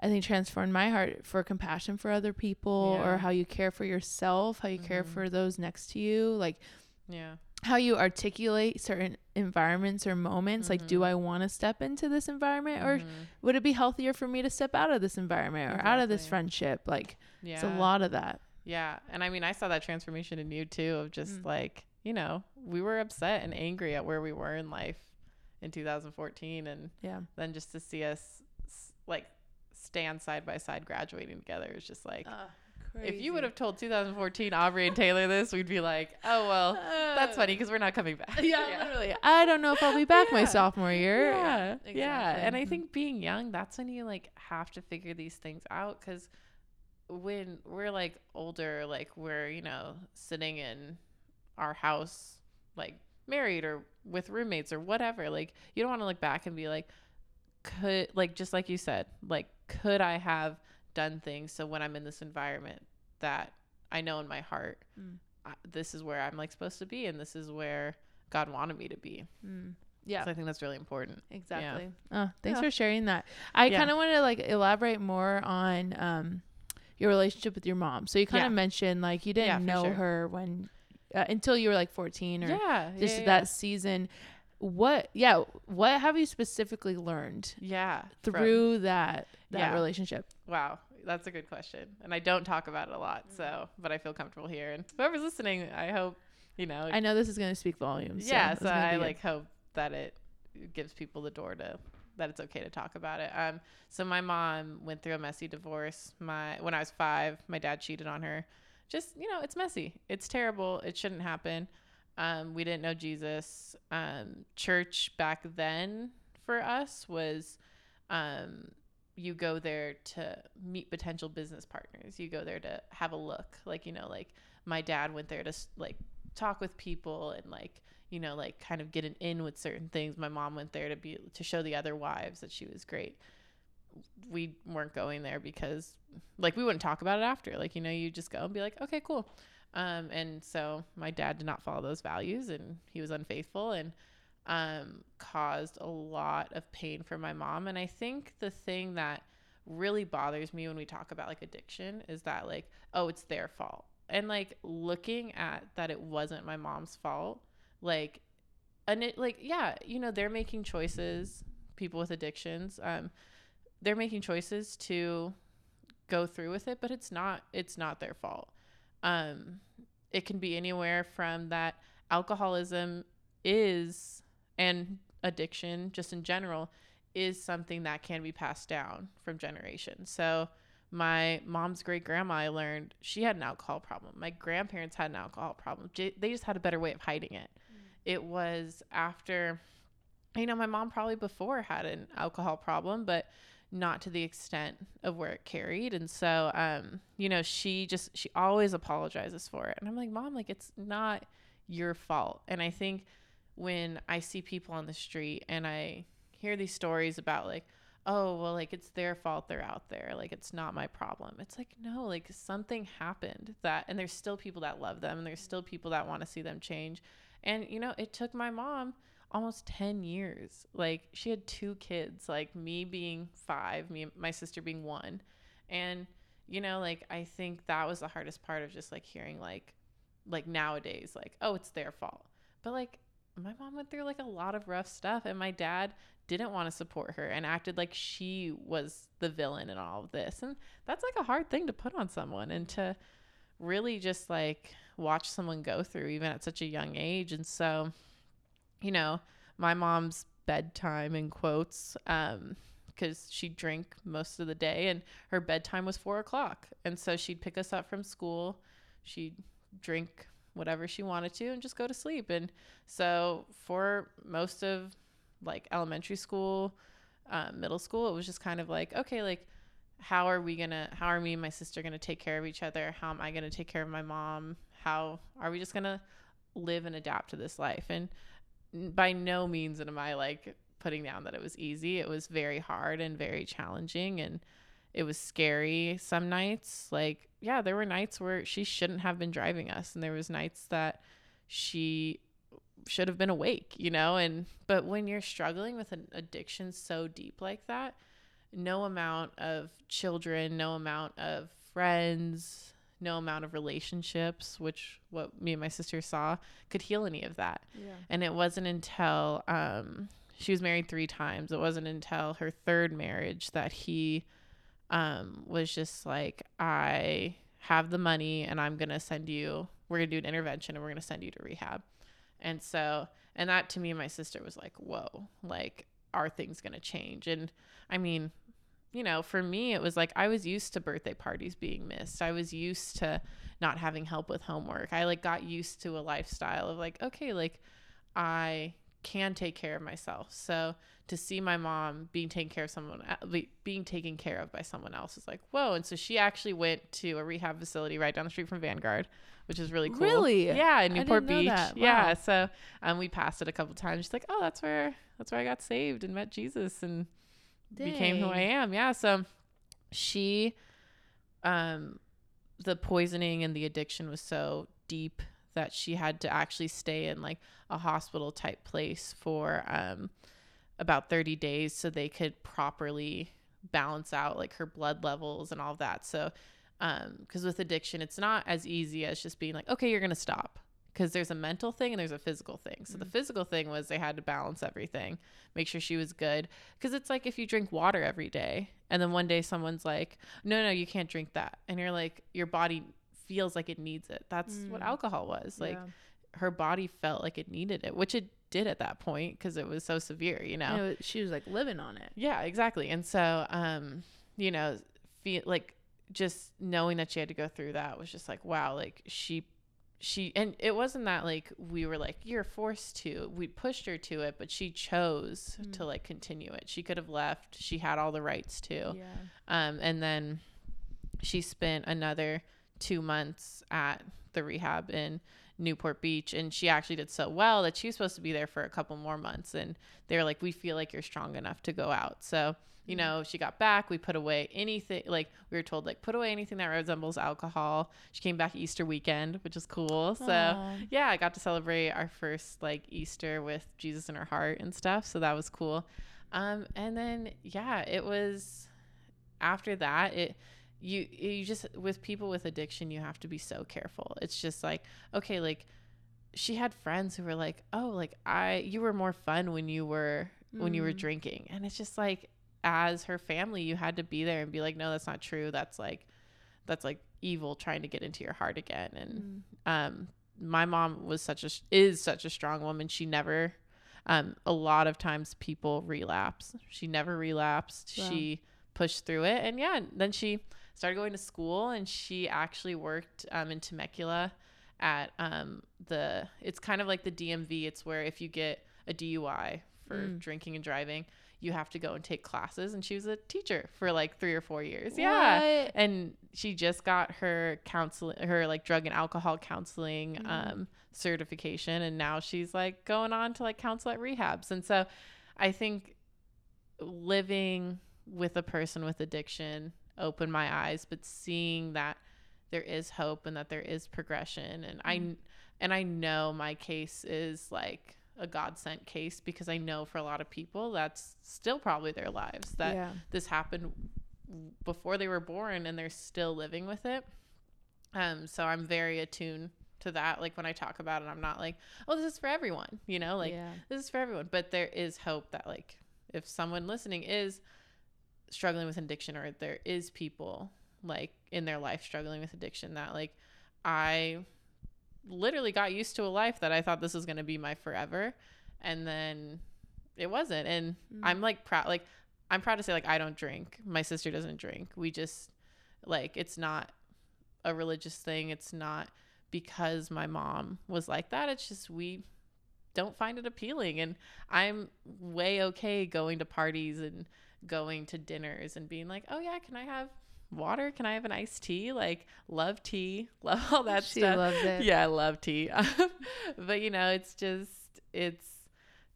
I think transformed my heart for compassion for other people Yeah. or how you care for yourself, how you care Mhm. for those next to you, like Yeah. how you articulate certain environments or moments like do Mhm. i want to step into this environment or Mhm. would it be healthier for me to step out of this environment or out of this friendship like yeah. it's a lot of that Yeah. And I mean, I saw that transformation in you too of just Mm. like, you know, we were upset and angry at where we were in life in 2014. And yeah then just to see us like stand side by side graduating together is just like, if you would have told 2014 Aubrey and Taylor this, we'd be like, oh, well, that's funny because we're not coming back. yeah, literally i don't know if i'll be back my sophomore year Yeah. Yeah. exactly. And I think being young, that's when you like have to figure these things out because when we're like older, like we're, you know, sitting in our house, like married or with roommates or whatever, like you don't want to look back and be like, could, like, just like you said, like, could I have done things so when I'm in this environment that I know in my heart, Mm. I, this is where I'm like supposed to be and this is where God wanted me to be. Mm. yeah So I think that's really important. exactly oh thanks Yeah. for sharing that i Yeah. kind of want to like elaborate more on um your relationship with your mom so you kind Yeah. of mentioned like you didn't Yeah, know sure. her when uh, until you were like 14 or yeah, just that season what yeah what have you specifically learned yeah from- through that that Yeah. relationship wow that's a good question and i don't talk about it a lot so but i feel comfortable here and whoever's listening i hope you know i know this is going to speak volumes yeah it's so i like hope that it gives people the door to that it's okay to talk about it. Um so my mom went through a messy divorce. My when i was five my dad cheated on her. Just you know it's messy. It's terrible. It shouldn't happen. Um we didn't know jesus. Um church back then for us was um you go there to meet potential business partners. You go there to have a look. Like you know like my dad went there to like talk with people and like you know like kind of get an in with certain things. My mom went there to be to show the other wives that she was great. We weren't going there because like we wouldn't talk about it after. Like you know you just go and be like okay cool. Um and so my dad did not follow those values and he was unfaithful and um caused a lot of pain for my mom. And i think the thing that really bothers me when we talk about like addiction is that like oh it's their fault. And like looking at that it wasn't my mom's fault like and it like yeah you know they're making choices people with addictions um they're making choices to go through with it but it's not it's not their fault um it can be anywhere from that alcoholism is and addiction just in general is something that can be passed down from generation. So my mom's great grandma, I learned she had an alcohol problem. My grandparents had an alcohol problem. They just had a better way of hiding it. It was after, you know, my mom probably before had an alcohol problem, but not to the extent of where it carried. And so, um, you know, she just, she always apologizes for it. And I'm like, mom, like, it's not your fault. And I think when I see people on the street and I hear these stories about, like, oh, well, like, it's their fault they're out there. Like, it's not my problem. It's like, no, like, something happened that, and there's still people that love them and there's still people that want to see them change. And, you know, it took my mom almost 10 years. Like, she had two kids, like, me being five, me, my sister being one. And, you know, like, I think that was the hardest part of just like hearing, like, like nowadays, like, oh, it's their fault. But like, my mom went through like a lot of rough stuff, and my dad didn't want to support her and acted like she was the villain in all of this. And that's like a hard thing to put on someone and to really just like watch someone go through, even at such a young age. And so, you know, my mom's bedtime in quotes, um, because she'd drink most of the day and her bedtime was four o'clock. And so she'd pick us up from school. She'd drink whatever she wanted to and just go to sleep. And so for most of like elementary school, um, middle school, it was just kind of like, okay, like, how are we gonna, how are me and my sister gonna take care of each other? How am I gonna take care of my mom? How are we just gonna live and adapt to this life? And by no means am I like putting down that it was easy. It was very hard and very challenging and it was scary some nights. Like, yeah, there were nights where she shouldn't have been driving us and there was nights that she should have been awake, you know? And but when you're struggling with an addiction so deep like that, no amount of children, no amount of friends, no amount of relationships, which what me and my sister saw, could heal any of that. Yeah. And it wasn't until um, she was married three times. It wasn't until her third marriage that he um, was just like, I have the money and I'm going to send you, we're going to do an intervention and we're going to send you to rehab. And so, and that to me and my sister was like, whoa, like, are things going to change? And I mean, you know, for me, it was like I was used to birthday parties being missed. I was used to not having help with homework. I like got used to a lifestyle of like, okay, like I can take care of myself. So to see my mom being taken care of someone being taken care of by someone else is like, whoa. And so she actually went to a rehab facility right down the street from Vanguard, which is really cool. Really? Yeah, in Newport Beach. that. Yeah. So um, we passed it a couple times. She's like, oh, that's where that's where I got saved and met Jesus and became who I am. Yeah. So she, um, the poisoning and the addiction was so deep that she had to actually stay in like a hospital type place for um about 30 days so they could properly balance out like her blood levels and all of that. So um because with addiction it's not as easy as just being like okay you're going to stop because there's a mental thing and there's a physical thing. So the physical thing was they had to balance everything, make sure she was good. Because it's like if you drink water every day and then one day someone's like, no, no, you can't drink that. And you're like, your body feels like it needs it. That's what Mm. alcohol was. Like Yeah. her body felt like it needed it, which it did at that point because it was so severe, you know? It was- she was like living on it. Yeah, exactly. And so, um, you know, feel like just knowing that she had to go through that was just like, wow, like she, she, and it wasn't that like we were like, you're forced to, we pushed her to it, but she chose Mm. to like continue it. She could have left. She had all the rights to. Yeah. Um, and then she spent another two months at the rehab in Newport Beach. And she actually did so well that she was supposed to be there for a couple more months. And they were like, we feel like you're strong enough to go out. So, you know, she got back. We put away anything, like, we were told, like, put away anything that resembles alcohol. She came back Easter weekend, which is cool. So, Aw. yeah, I got to celebrate our first like Easter with Jesus in her heart and stuff. So that was cool. Um, and then yeah, it was after that it you you just with people with addiction you have to be so careful. It's just like okay, like she had friends who were like, "Oh, like I you were more fun when you were when you were Mm. drinking." And it's just like as her family, you had to be there and be like, "No, that's not true. That's like that's like evil trying to get into your heart again." And Mm. um my mom was such a is such a strong woman she never um, a lot of times people relapse. She never relapsed. Wow. She pushed through it, and yeah, then she started going to school, and she actually worked um, in Temecula at um, the. It's kind of like the DMV. It's where if you get a DUI for Mm. drinking and driving, you have to go and take classes, and she was a teacher for like three or four years. Yeah and she just got her counseling her like drug and alcohol counseling Mm. um certification and now she's like going on to like counsel at rehabs and so i think living with a person with addiction opened my eyes but seeing that there is hope and that there is progression and i Mm. and i know my case is like a god sent case because i know for a lot of people that's still probably their lives that yeah. this happened before they were born and they're still living with it. Um, so I'm very attuned to that. Like when I talk about it, I'm not like, oh, this is for everyone, you know, like yeah. this is for everyone. But there is hope that like if someone listening is struggling with addiction or there is people like in their life struggling with addiction that like I literally got used to a life that I thought this was going to be my forever and then it wasn't and Mm. I'm like proud like I'm proud to say like I don't drink. My sister doesn't drink. We just like it's not a religious thing. It's not because my mom was like that. It's just we don't find it appealing and I'm way okay going to parties and going to dinners and being like, "Oh yeah, can I have water? Can I have an iced tea?" Like love tea, love all that she stuff. loves it. Yeah, I love tea. but you know, it's just it's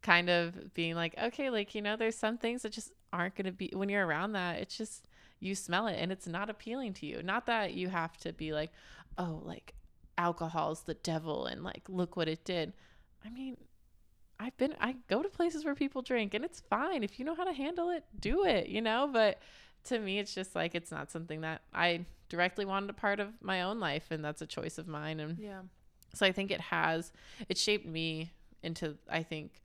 kind of being like, okay, like, you know, there's some things that just aren't going to be when you're around that, it's just you smell it and it's not appealing to you. Not that you have to be like, oh, like alcohol's the devil and like look what it did. I mean, I've been I go to places where people drink and it's fine. If you know how to handle it, do it, you know? But to me it's just like it's not something that I directly wanted a part of my own life and that's a choice of mine and Yeah. so I think it has it shaped me into I think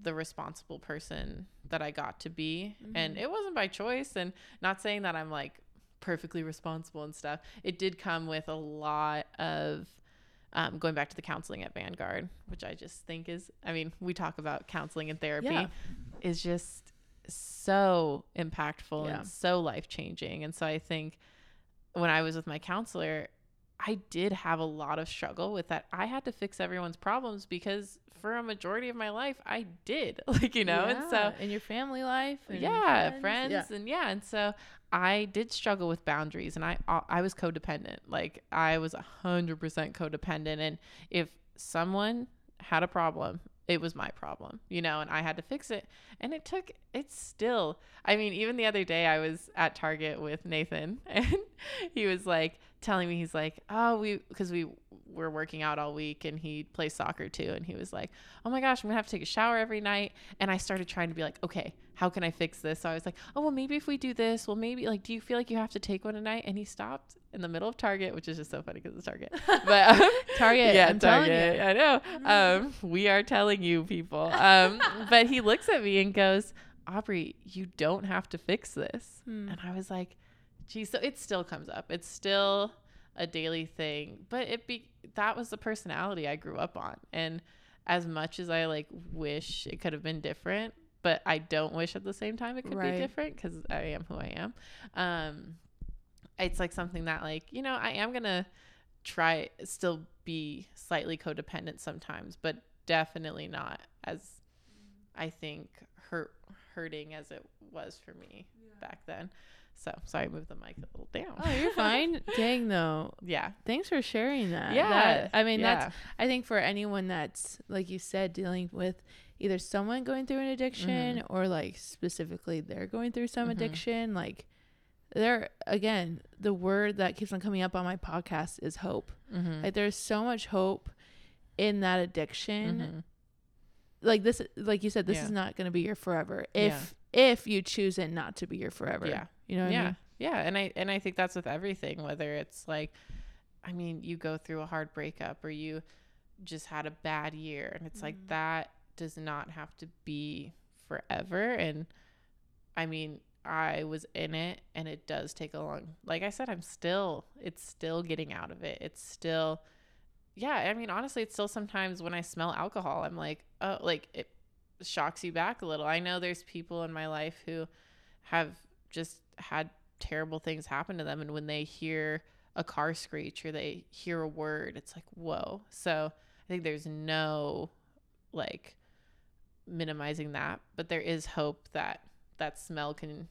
the responsible person that I got to be. And Mhm. it wasn't by choice and not saying that I'm like perfectly responsible and stuff. It did come with a lot of um, going back to the counseling at Vanguard, which I just think is, I mean, we talk about counseling and therapy, Yeah. is just so impactful Yeah. and so life changing. And so I think when I was with my counselor, I did have a lot of struggle with that. I had to fix everyone's problems because for a majority of my life, I did, like, you know, and so in your family life. And yeah, friends, Yeah. and yeah, and so I did struggle with boundaries, and I uh, I was codependent. Like I was a hundred percent codependent, and if someone had a problem, it was my problem, you know, and I had to fix it. And it took. It's still. I mean, even the other day, I was at Target with Nathan, and he was like telling me, he's like, oh, we because we were working out all week, and he plays soccer too, and he was like, oh my gosh, I'm gonna have to take a shower every night. And I started trying to be like, okay, how can I fix this? So I was like, oh, well, maybe if we do this, well, maybe like, do you feel like you have to take one tonight? And he stopped in the middle of Target, which is just so funny because it's Target. But um, Target, yeah, I'm Target. I know. Um, we are telling you people. Um, but he looks at me and goes, Aubrey, you don't have to fix this. Hmm. And I was like, geez, so it still comes up. It's still a daily thing, but it be that was the personality I grew up on. And as much as I like wish it could have been different, but I don't wish at the same time it could Right. be different because I am who I am. Um, it's like something that like you know I am gonna try still be slightly codependent sometimes, but definitely not as I think hurt hurting as it was for me back then. So sorry, I moved the mic a little down. Oh, you're fine. Dang though. yeah. Thanks for sharing that. Yeah. That- I mean, yeah. that's I think for anyone that's like you said dealing with either someone going through an addiction Mm-hmm. or like specifically they're going through some Mhm. addiction, like there again, the word that keeps on coming up on my podcast is hope. mm-hmm. Like there's so much hope in that addiction. Mhm. Like this like you said this Yeah. is not going to be your forever Yeah. if if you choose it not to be your forever. Yeah. You know what yeah I mean? yeah and i and i think that's with everything whether it's like i mean you go through a hard breakup or you just had a bad year and it's like Mhm. that does not have to be forever and i mean i was in it and it does take a long like i said i'm still it's still getting out of it it's still yeah i mean honestly it's still sometimes when i smell alcohol i'm like oh like it shocks you back a little. I know there's people in my life who have just had terrible things happen to them and when they hear a car screech or they hear a word, it's like, "Whoa." So, I think there's no like minimizing that, but there is hope that that smell can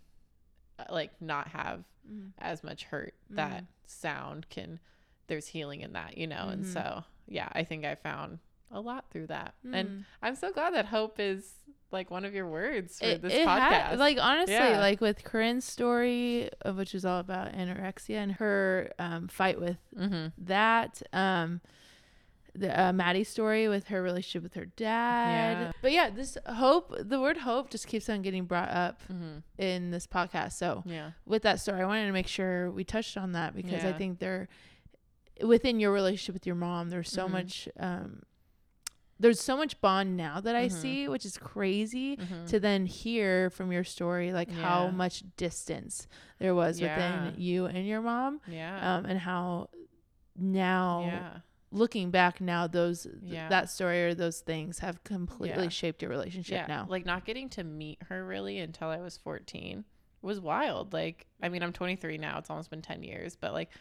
uh, like not have Mm. as much hurt. That sound can there's healing in that, you know. And Mhm. so, yeah, I think I found a lot through that. And Mm. I'm so glad that hope is like one of your words for It- this it podcast. had- like honestly, Yeah. like with Corinne's story, of which is all about anorexia and her um, fight with mm-hmm. that. Um, the uh, Maddie's story with her relationship with her dad. Yeah. But yeah, this hope, the word hope, just keeps on getting brought up Mm-hmm. in this podcast. So Yeah. with that story, I wanted to make sure we touched on that because I think there, within your relationship with your mom, there's so Mhm. much. Um, there's so much bond now that I Mhm. see, which is crazy Mhm. to then hear from your story like how much distance there was Yeah. within you and your mom Yeah. um, and how now yeah. Looking back now those th- that story or those things have completely Yeah. shaped your relationship Yeah. now Like not getting to meet her really until I was 14 was wild. Like, I mean, I'm 23 now. It's almost been 10 years, but like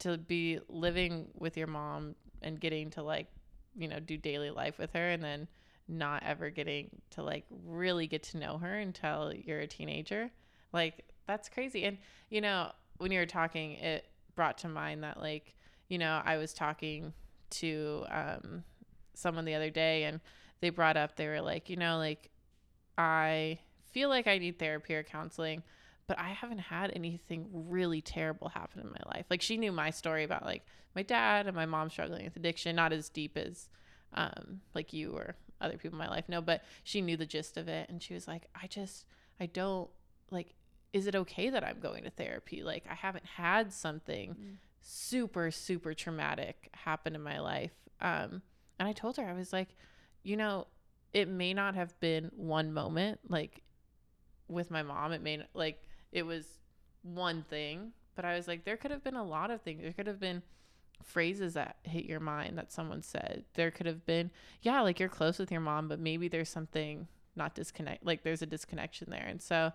to be living with your mom and getting to like, you know, do daily life with her and then not ever getting to like really get to know her until you're a teenager. Like, that's crazy. And, you know, when you were talking, it brought to mind that like, you know, I was talking to um, someone the other day and they brought up, they were like, you know, like, I feel like I need therapy or counseling, but I haven't had anything really terrible happen in my life. Like she knew my story about like my dad and my mom struggling with addiction, not as deep as um like you or other people in my life know, but she knew the gist of it and she was like, I just I don't like is it okay that I'm going to therapy? Like I haven't had something Mm. Super super traumatic happened in my life. Um and I told her I was like, you know, it may not have been one moment like with my mom it may like it was one thing but i was like there could have been a lot of things. There could have been phrases that hit your mind that someone said. There could have been yeah like you're close with your mom but maybe there's something not disconnect like there's a disconnection there. And so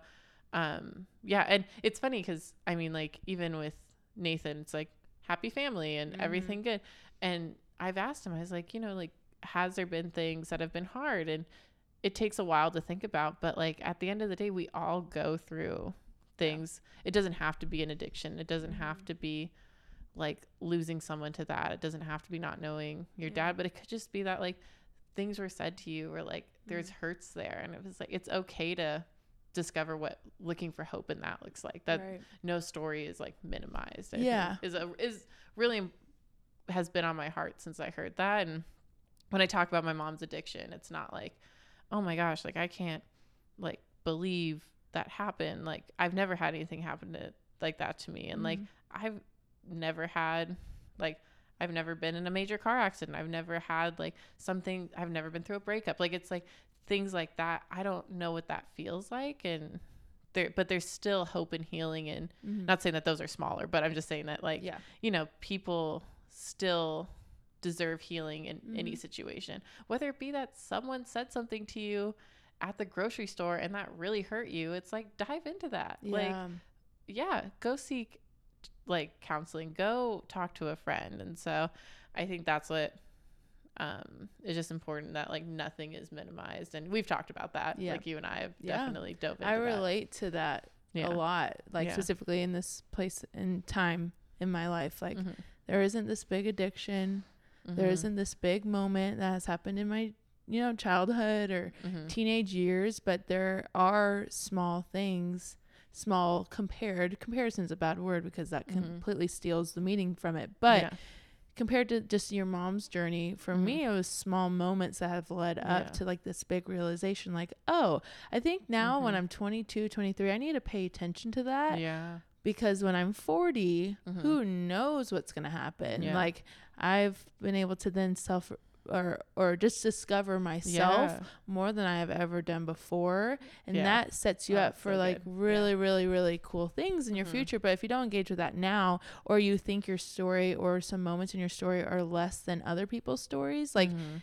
um yeah and it's funny because i mean like even with nathan it's like happy family and Mhm. everything good and i've asked him i was like you know like has there been things that have been hard and it takes a while to think about but like at the end of the day we all go through things it doesn't have to be an addiction it doesn't have Mhm. to be like losing someone to that it doesn't have to be not knowing your Yeah. dad but it could just be that like things were said to you or like there's Mm-hmm. hurts there and it was like it's okay to discover what looking for hope in that looks like that Right. no story is like minimized I Yeah. is a is really has been on my heart since i heard that and when i talk about my mom's addiction it's not like oh my gosh like i can't like believe that happened like i've never had anything happen to like that to me and like Mhm. i've never had like i've never been in a major car accident i've never had like something i've never been through a breakup like it's like things like that i don't know what that feels like and there but there's still hope and healing and Mhm. not saying that those are smaller but i'm just saying that like yeah you know people still deserve healing in any Mhm. situation whether it be that someone said something to you at the grocery store and that really hurt you it's like dive into that like yeah yeah go seek like counseling go talk to a friend and so i think that's what um is just important that like nothing is minimized and we've talked about that Yeah. like you and i have Yeah. definitely dove into i that. relate to that yeah. a lot like specifically in this place and time in my life like Mhm. there isn't this big addiction there Mhm. isn't this big moment that has happened in my you know childhood or Mhm. teenage years but there are small things small compared comparison's a bad word because that Mhm. completely steals the meaning from it but. Compared to just your mom's journey for Mhm. me it was small moments that have led up Yeah. to like this big realization like oh i think now when Mhm. i'm 22 23 i need to pay attention to that yeah because when i'm 40 Mhm. who knows what's going to happen Yeah. like i've been able to then self or or just discover myself Yeah. more than I have ever done before. And Yeah. that sets you Oh, up for so like good. Yeah. really, really, really cool things in your Mhm. future. But if you don't engage with that now, or you think your story or some moments in your story are less than other people's stories, like Mhm.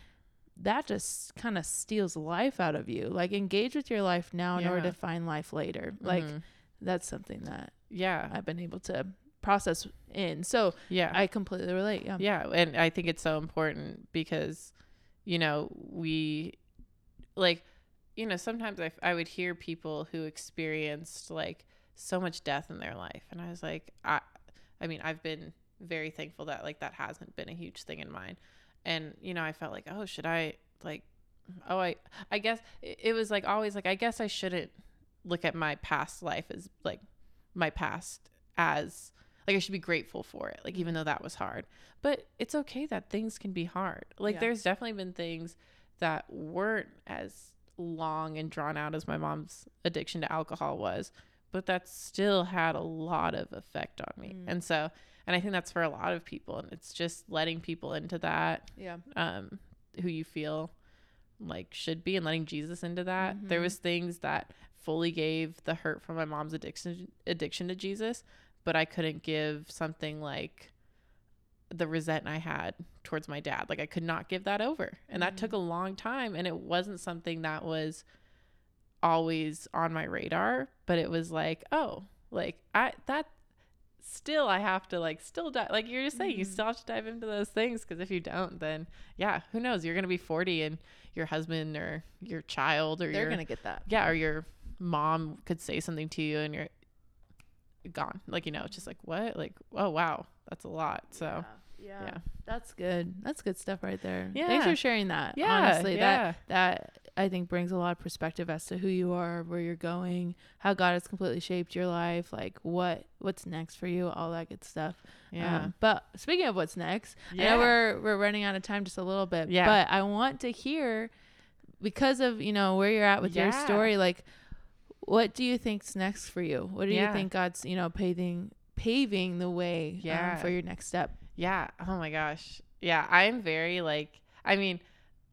that just kind of steals life out of you. Like engage with your life now in order to find life later. Like Mhm. that's something that yeah, I've been able to process in. So yeah, I completely relate. Yeah. yeah and i think it's so important because you know we like you know sometimes I, I would hear people who experienced like so much death in their life and i was like i i mean i've been very thankful that like that hasn't been a huge thing in mine and you know i felt like oh should i like oh i i guess it, it was like always like i guess i shouldn't look at my past life as like my past as like i should be grateful for it like even though that was hard but it's okay that things can be hard like Yeah. there's definitely been things that weren't as long and drawn out as my mom's addiction to alcohol was but that still had a lot of effect on me Mm. and so and i think that's for a lot of people and it's just letting people into that Yeah. um who you feel like should be and letting jesus into that there Mhm. was things that fully gave the hurt from my mom's addiction addiction to jesus but i couldn't give something like the resent i had towards my dad like i could not give that over and that Mhm. took a long time and it wasn't something that was always on my radar but it was like oh like i that still i have to like still dive like you're just saying you Mhm. still have to dive into those things because if you don't then yeah who knows you're gonna be 40 and your husband or your child or They're your gonna get that. yeah or your mom could say something to you and you're gone like you know it's just like what like oh wow that's a lot so yeah. yeah. That's good. That's good stuff right there. Yeah. Thanks for sharing that. yeah Honestly, that yeah that I think brings a lot of perspective as to who you are, where you're going, how God has completely shaped your life, like what what's next for you, all that good stuff. yeah Um, but speaking of what's next, I Yeah. know we're we're running out of time just a little bit. Yeah. But I want to hear because of, you know, where you're at with your story, like what do you think's next for you? What do you think God's, you know, paving paving the way um, for your next step? Yeah. Oh my gosh. Yeah. I'm very like, I mean,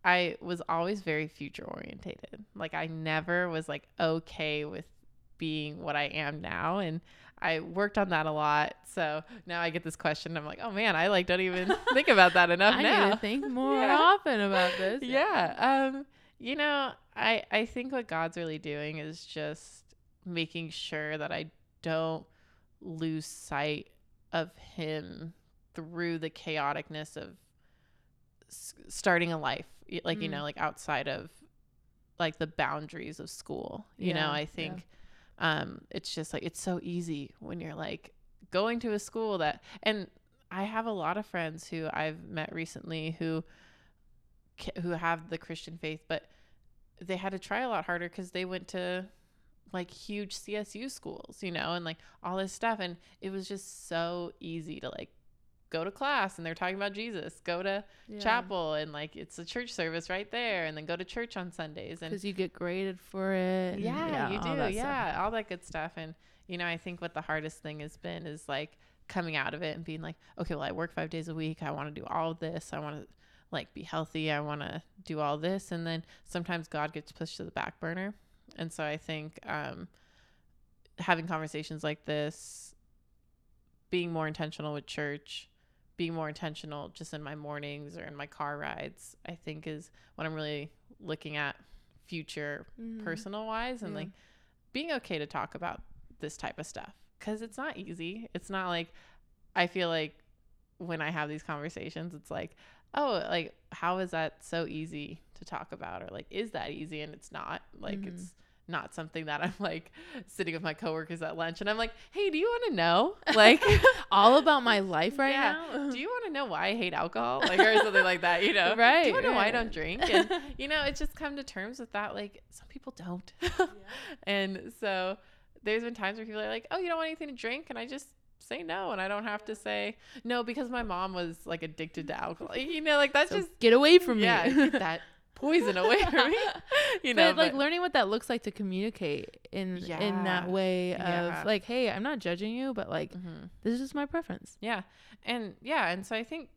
I was always very future orientated. Like, I never was like okay with being what I am now. And I worked on that a lot. So now I get this question. I'm like, oh man, I like don't even think about that enough I now. need to think more Yeah. often about this. yeah. Um, you know, I I think what God's really doing is just making sure that I don't lose sight of him through the chaoticness of s- starting a life like you Mm. know like outside of like the boundaries of school you Yeah, know i think um it's just like it's so easy when you're like going to a school that and i have a lot of friends who i've met recently who who have the christian faith but they had to try a lot harder because they went to like huge csu schools you know and like all this stuff and it was just so easy to like go to class and they're talking about jesus go to Yeah. chapel and like it's a church service right there and then go to church on sundays and because you get graded for it. and yeah, you all do stuff. yeah all that good stuff and you know i think what the hardest thing has been is like coming out of it and being like okay well i work five days a week i want to do all of this i want to like be healthy i want to do all this and then sometimes god gets pushed to the back burner and so i think um having conversations like this being more intentional with church being more intentional just in my mornings or in my car rides i think is what i'm really looking at future Mhm. personal wise and Yeah. like being okay to talk about this type of stuff because it's not easy it's not like i feel like when i have these conversations it's like oh like how is that so easy to talk about or like is that easy and it's not like Mhm. it's not something that i'm like sitting with my coworkers at lunch and i'm like hey do you want to know like all about my life right Yeah. now. do you want to know why I hate alcohol? Like, or something like that, you know? Right. Do you want to know why I don't drink? And, you know, it's just come to terms with that. Like, some people don't. and so there's been times where people are like, oh, you don't want anything to drink? And I just say no. And I don't have to say no because my mom was like addicted to alcohol. You know, like that's So just, get away from yeah, me. Yeah, get that poison away from me. You know, but like learning what that looks like to communicate in in that way of Yeah. like, hey, I'm not judging you, but like Mhm. this is my preference. Yeah. And yeah, and so I think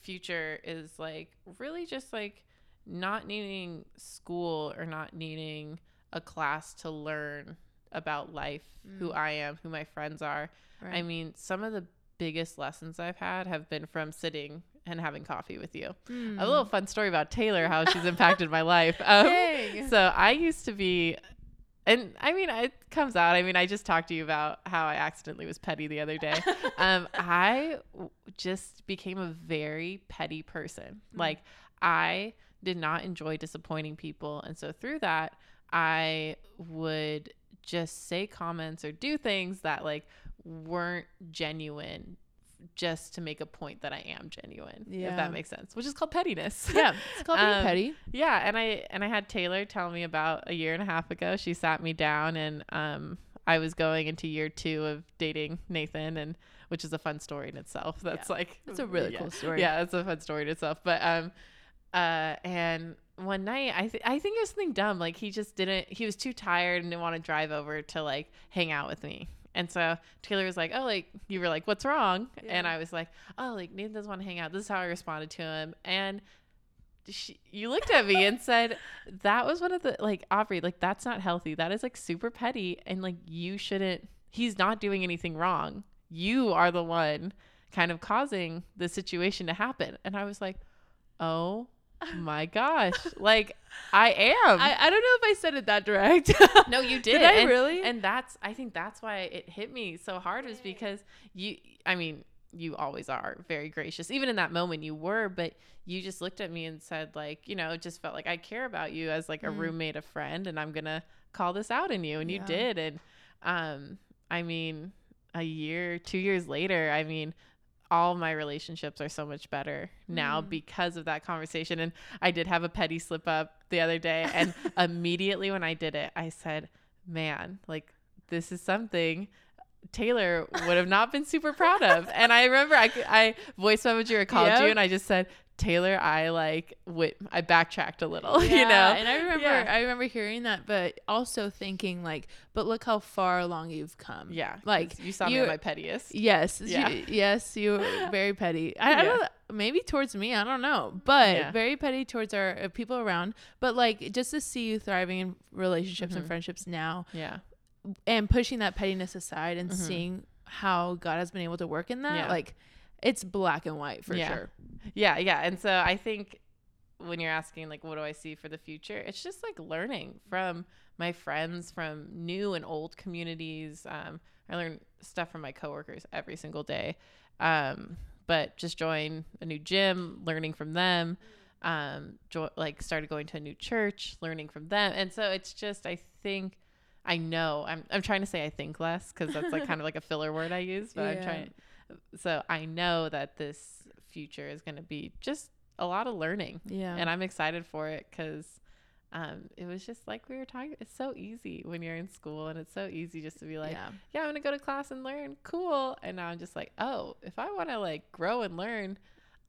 future is like really just like not needing school or not needing a class to learn about life, who Mm. I am, who my friends are. I mean, some of the biggest lessons I've had have been from sitting and having coffee with you. Hmm. A little fun story about Taylor, how she's impacted my life. Um, so I used to be, and I mean, it comes out. I mean, I just talked to you about how I accidentally was petty the other day. um, I just became a very petty person. Mm. Like, I did not enjoy disappointing people. And so through that, I would just say comments or do things that like weren't genuine just to make a point that I am genuine. Yeah. If that makes sense. Which is called pettiness. yeah, it's called being Um, petty. Yeah, and I and I had Taylor tell me about a year and a half ago. She sat me down and um I was going into year 2 of dating Nathan and which is a fun story in itself. That's like It's a really yeah. cool story. Yeah, it's a fun story in itself. But um uh and one night I th- I think it was something dumb like he just didn't he was too tired and didn't want to drive over to like hang out with me. And so Taylor was like, "Oh, like you were like, what's wrong?" And I was like, "Oh, like Nathan doesn't want to hang out." This is how I responded to him. And she, you looked at me and said that was one of the like Aubrey like that's not healthy that is like super petty and like you shouldn't he's not doing anything wrong you are the one kind of causing the situation to happen and I was like oh my gosh. Like I am. I, I don't know if I said it that direct. no you did, Did I and, really? and that's I think that's why it hit me so hard was because you I mean you always are very gracious. Even in that moment you were but you just looked at me and said like you know it just felt like I care about you as like a Mm. roommate a friend and I'm gonna call this out in you and you did. And um I mean a year two years later I mean all my relationships are so much better now Mm. because of that conversation and I did have a petty slip up the other day and immediately when I did it I said man like this is something Taylor would have not been super proud of. And I remember I, I voice messaged you or called Yep. you and I just said, Taylor, I like, I backtracked a little, you Yeah, know? And I remember Yeah. I remember hearing that, but also thinking like, but look how far along you've come. yeah. like you saw me you- at my pettiest. Yes. Yeah. You, yes, you were very petty. I, I don't maybe towards me, I don't know, but Yeah. very petty towards our uh, people around. But like just to see you thriving in relationships and Mhm. friendships now, Yeah. and pushing that pettiness aside and Mhm. seeing how God has been able to work in that, Yeah. like it's black and white for Yeah. sure. Yeah. Yeah. And so I think when you're asking, like, what do I see for the future? It's just like learning from my friends, from new and old communities. Um, I learn stuff from my coworkers every single day. Um, but just join a new gym, learning from them. Um, jo- like started going to a new church, learning from them. And so it's just, I think, I know I'm, I'm trying to say I think less because that's like kind of like a filler word I use, but I'm Yeah. trying. So I know that this future is going to be just a lot of learning Yeah. and I'm excited for it because um, it was just like we were talking. It's so easy when you're in school, and it's so easy just to be like, yeah, yeah. I'm gonna go to class and learn. Cool. And now I'm just like, oh, if I want to like grow and learn,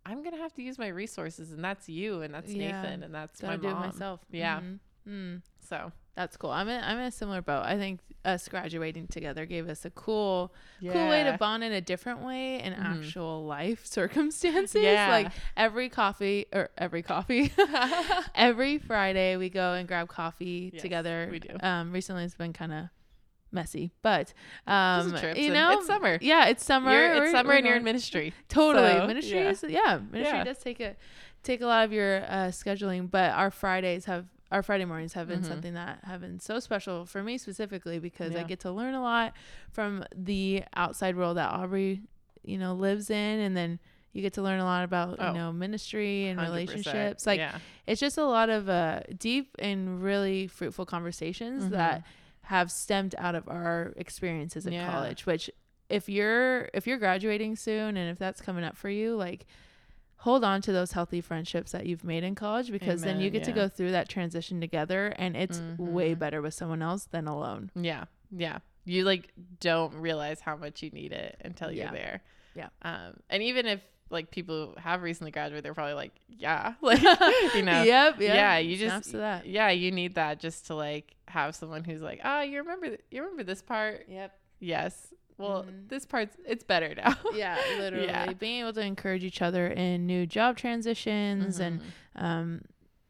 I'm gonna have to use my resources, and that's you, and that's Yeah. Nathan, and that's Gotta my mom. myself. Yeah. Mhm. Mm. So That's cool. I'm in, I'm in a similar boat. I think us graduating together gave us a cool, cool way to bond in a different way in Mhm. actual life circumstances. Yeah. Like every coffee or every coffee, every Friday we go and grab coffee Yes, together. we do. Um, recently it's been kind of messy, but um, you know, it's summer. Yeah, it's summer. You're, it's summer and you're in ministry. Totally. So, ministry yeah. is yeah, ministry Yeah. does take a take a lot of your uh, scheduling, but our Fridays have our Friday mornings have been Mhm. something that have been so special for me specifically because I get to learn a lot from the outside world that Aubrey, you know, lives in and then you get to learn a lot about, Oh, you know, ministry and 100%. relationships. Like yeah. it's just a lot of uh, deep and really fruitful conversations Mhm. that have stemmed out of our experiences in Yeah. college which if you're if you're graduating soon and if that's coming up for you like hold on to those healthy friendships that you've made in college because then you Amen, get to go through that transition together and it's way Mhm. better with someone else than alone Yeah. Yeah. You like don't realize how much you need it until you're Yeah. there. Yeah. Um, and even if like people who have recently graduated, they're probably like, yeah, like, you know, yep, yep yeah, you just, yeah, you need that just to like have someone who's like, oh, you remember, th- you remember this part? yep Yes. Well, Mhm. this part's, it's better now. yeah literally Yeah. being able to encourage each other in new job transitions and Mhm. um,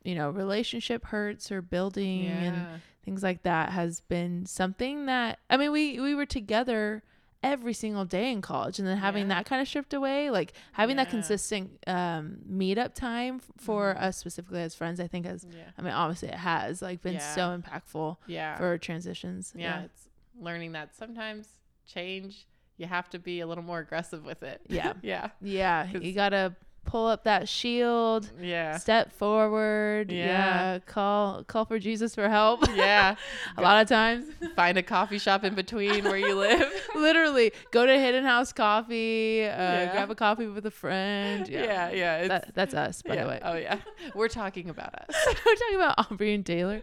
you know, relationship hurts or building and things like that has been something that I mean, we we were together every single day in college and then having Yeah. that kind of stripped away like having that consistent um meetup time f- for Mhm. us specifically as friends i think has Yeah. i mean obviously it has like been Yeah. so impactful Yeah. for transitions yeah. It's learning that sometimes change, you have to be a little more aggressive with it. Yeah. yeah. Yeah. you gotta pull up that shield Yeah. step forward Yeah. yeah call call for jesus for help Yeah. a lot of times Find a coffee shop in between where you live. literally go to hidden house coffee uh, Yeah. grab a coffee with a friend Yeah. Yeah. it's, That, that's us by yeah. the way Oh yeah. We're talking about us. we're talking about aubrey and taylor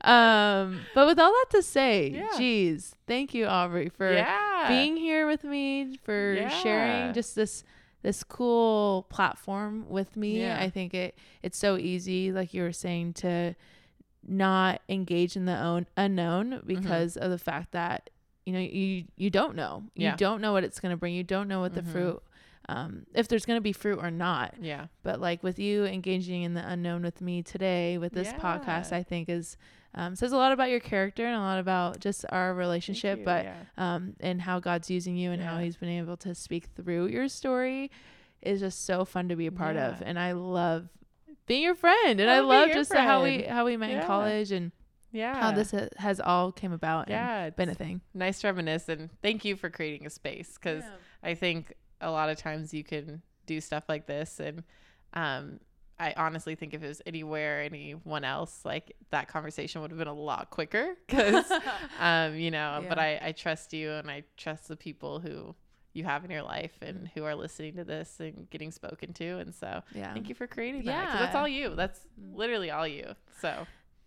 um but with all that to say Yeah. geez thank you aubrey for yeah. being here with me for Yeah. sharing just this this cool platform with me Yeah. i think it it's so easy like you were saying to not engage in the own unknown Mm-hmm. because of the fact that you know you you don't know you don't know what it's going to bring you don't know what the Mhm. fruit um if there's going to be fruit or not yeah. but like with you engaging in the unknown with me today with this podcast i think is um, says a lot about your character and a lot about just our relationship you, but yeah. um, and how god's using you and how he's been able to speak through your story is just so fun to be a part of. And i love being your friend and i I'll love just how we how we met in college and yeah. how this ha- has all came about yeah, been a thing. nice to reminisce and thank you for creating a space because I think a lot of times you can do stuff like this and um I honestly think if it was anywhere anyone else like that conversation would have been a lot quicker because um you know but I I trust you and I trust the people who you have in your life and who are listening to this and getting spoken to and so yeah thank you for creating that 'cause that's all you that's Mm. literally all you so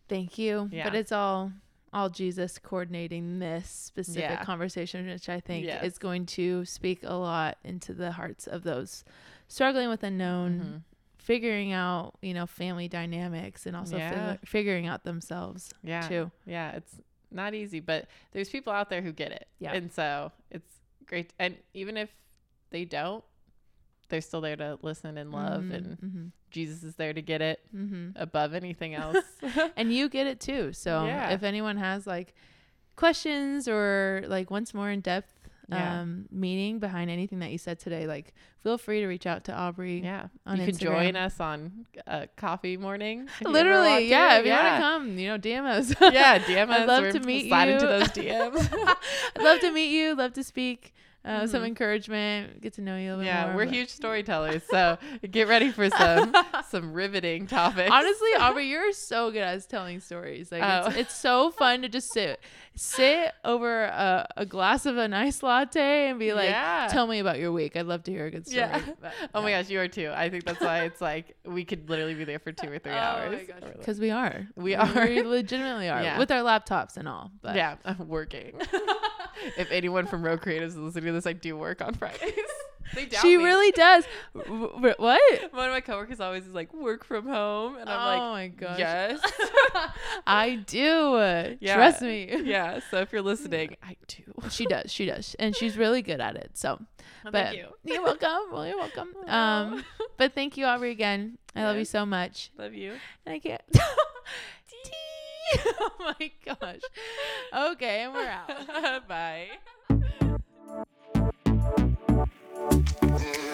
Thank you. Yeah. But it's all all Jesus coordinating this specific Yeah. conversation, which I think Yes. is going to speak a lot into the hearts of those struggling with unknown, Mhm. Figuring out, you know, family dynamics and also Yeah. figu- figuring out themselves yeah too. Yeah, it's not easy, but there's people out there who get it. Yeah. And so it's great. And even if they don't, they're still there to listen and love. Mhm, And mhm, Jesus is there to get it mhm. above anything else. and you get it too. So Yeah. if anyone has like questions or like wants more in depth Yeah. um meaning behind anything that you said today, like feel free to reach out to Aubrey. yeah. You can join us on uh, coffee morning. if you ever want Literally, yeah. If you want to come, you know, DM us. yeah, DM us. I'd love We're to meet you. slide into those DMs. I'd love to meet you. Love to speak. Uh, Some Mhm. encouragement. Get to know you a little bit yeah, more. we're but- huge storytellers, so get ready for some some riveting topics. Honestly, Aubrey, you're so good at telling stories. Like Oh. it's, it's so fun to just sit, sit over a, a glass of a nice latte and be like, yeah. "Tell me about your week." I'd love to hear a good story. Yeah. But, Oh my gosh, you are too. I think that's why it's like we could literally be there for two or three hours. Oh my gosh, because we are. We are. We legitimately are Yeah. with our laptops and all. But yeah, I'm working. if anyone from Rogue Creatives is listening to this, I do work on Fridays. they doubt she me. really does. W- what? One of my coworkers always is like, work from home, and I'm oh like, oh my gosh. yes, I do. Yeah. Trust me. yeah. So if you're listening, I do. She does. She does. And she's really good at it. So, Oh, but thank you. you're welcome. Well, you're welcome. Oh. Um, but thank you, Aubrey, again. I love you so much. Love you. And I can't. oh my gosh. Okay, and we're out. Bye. Mm-hmm.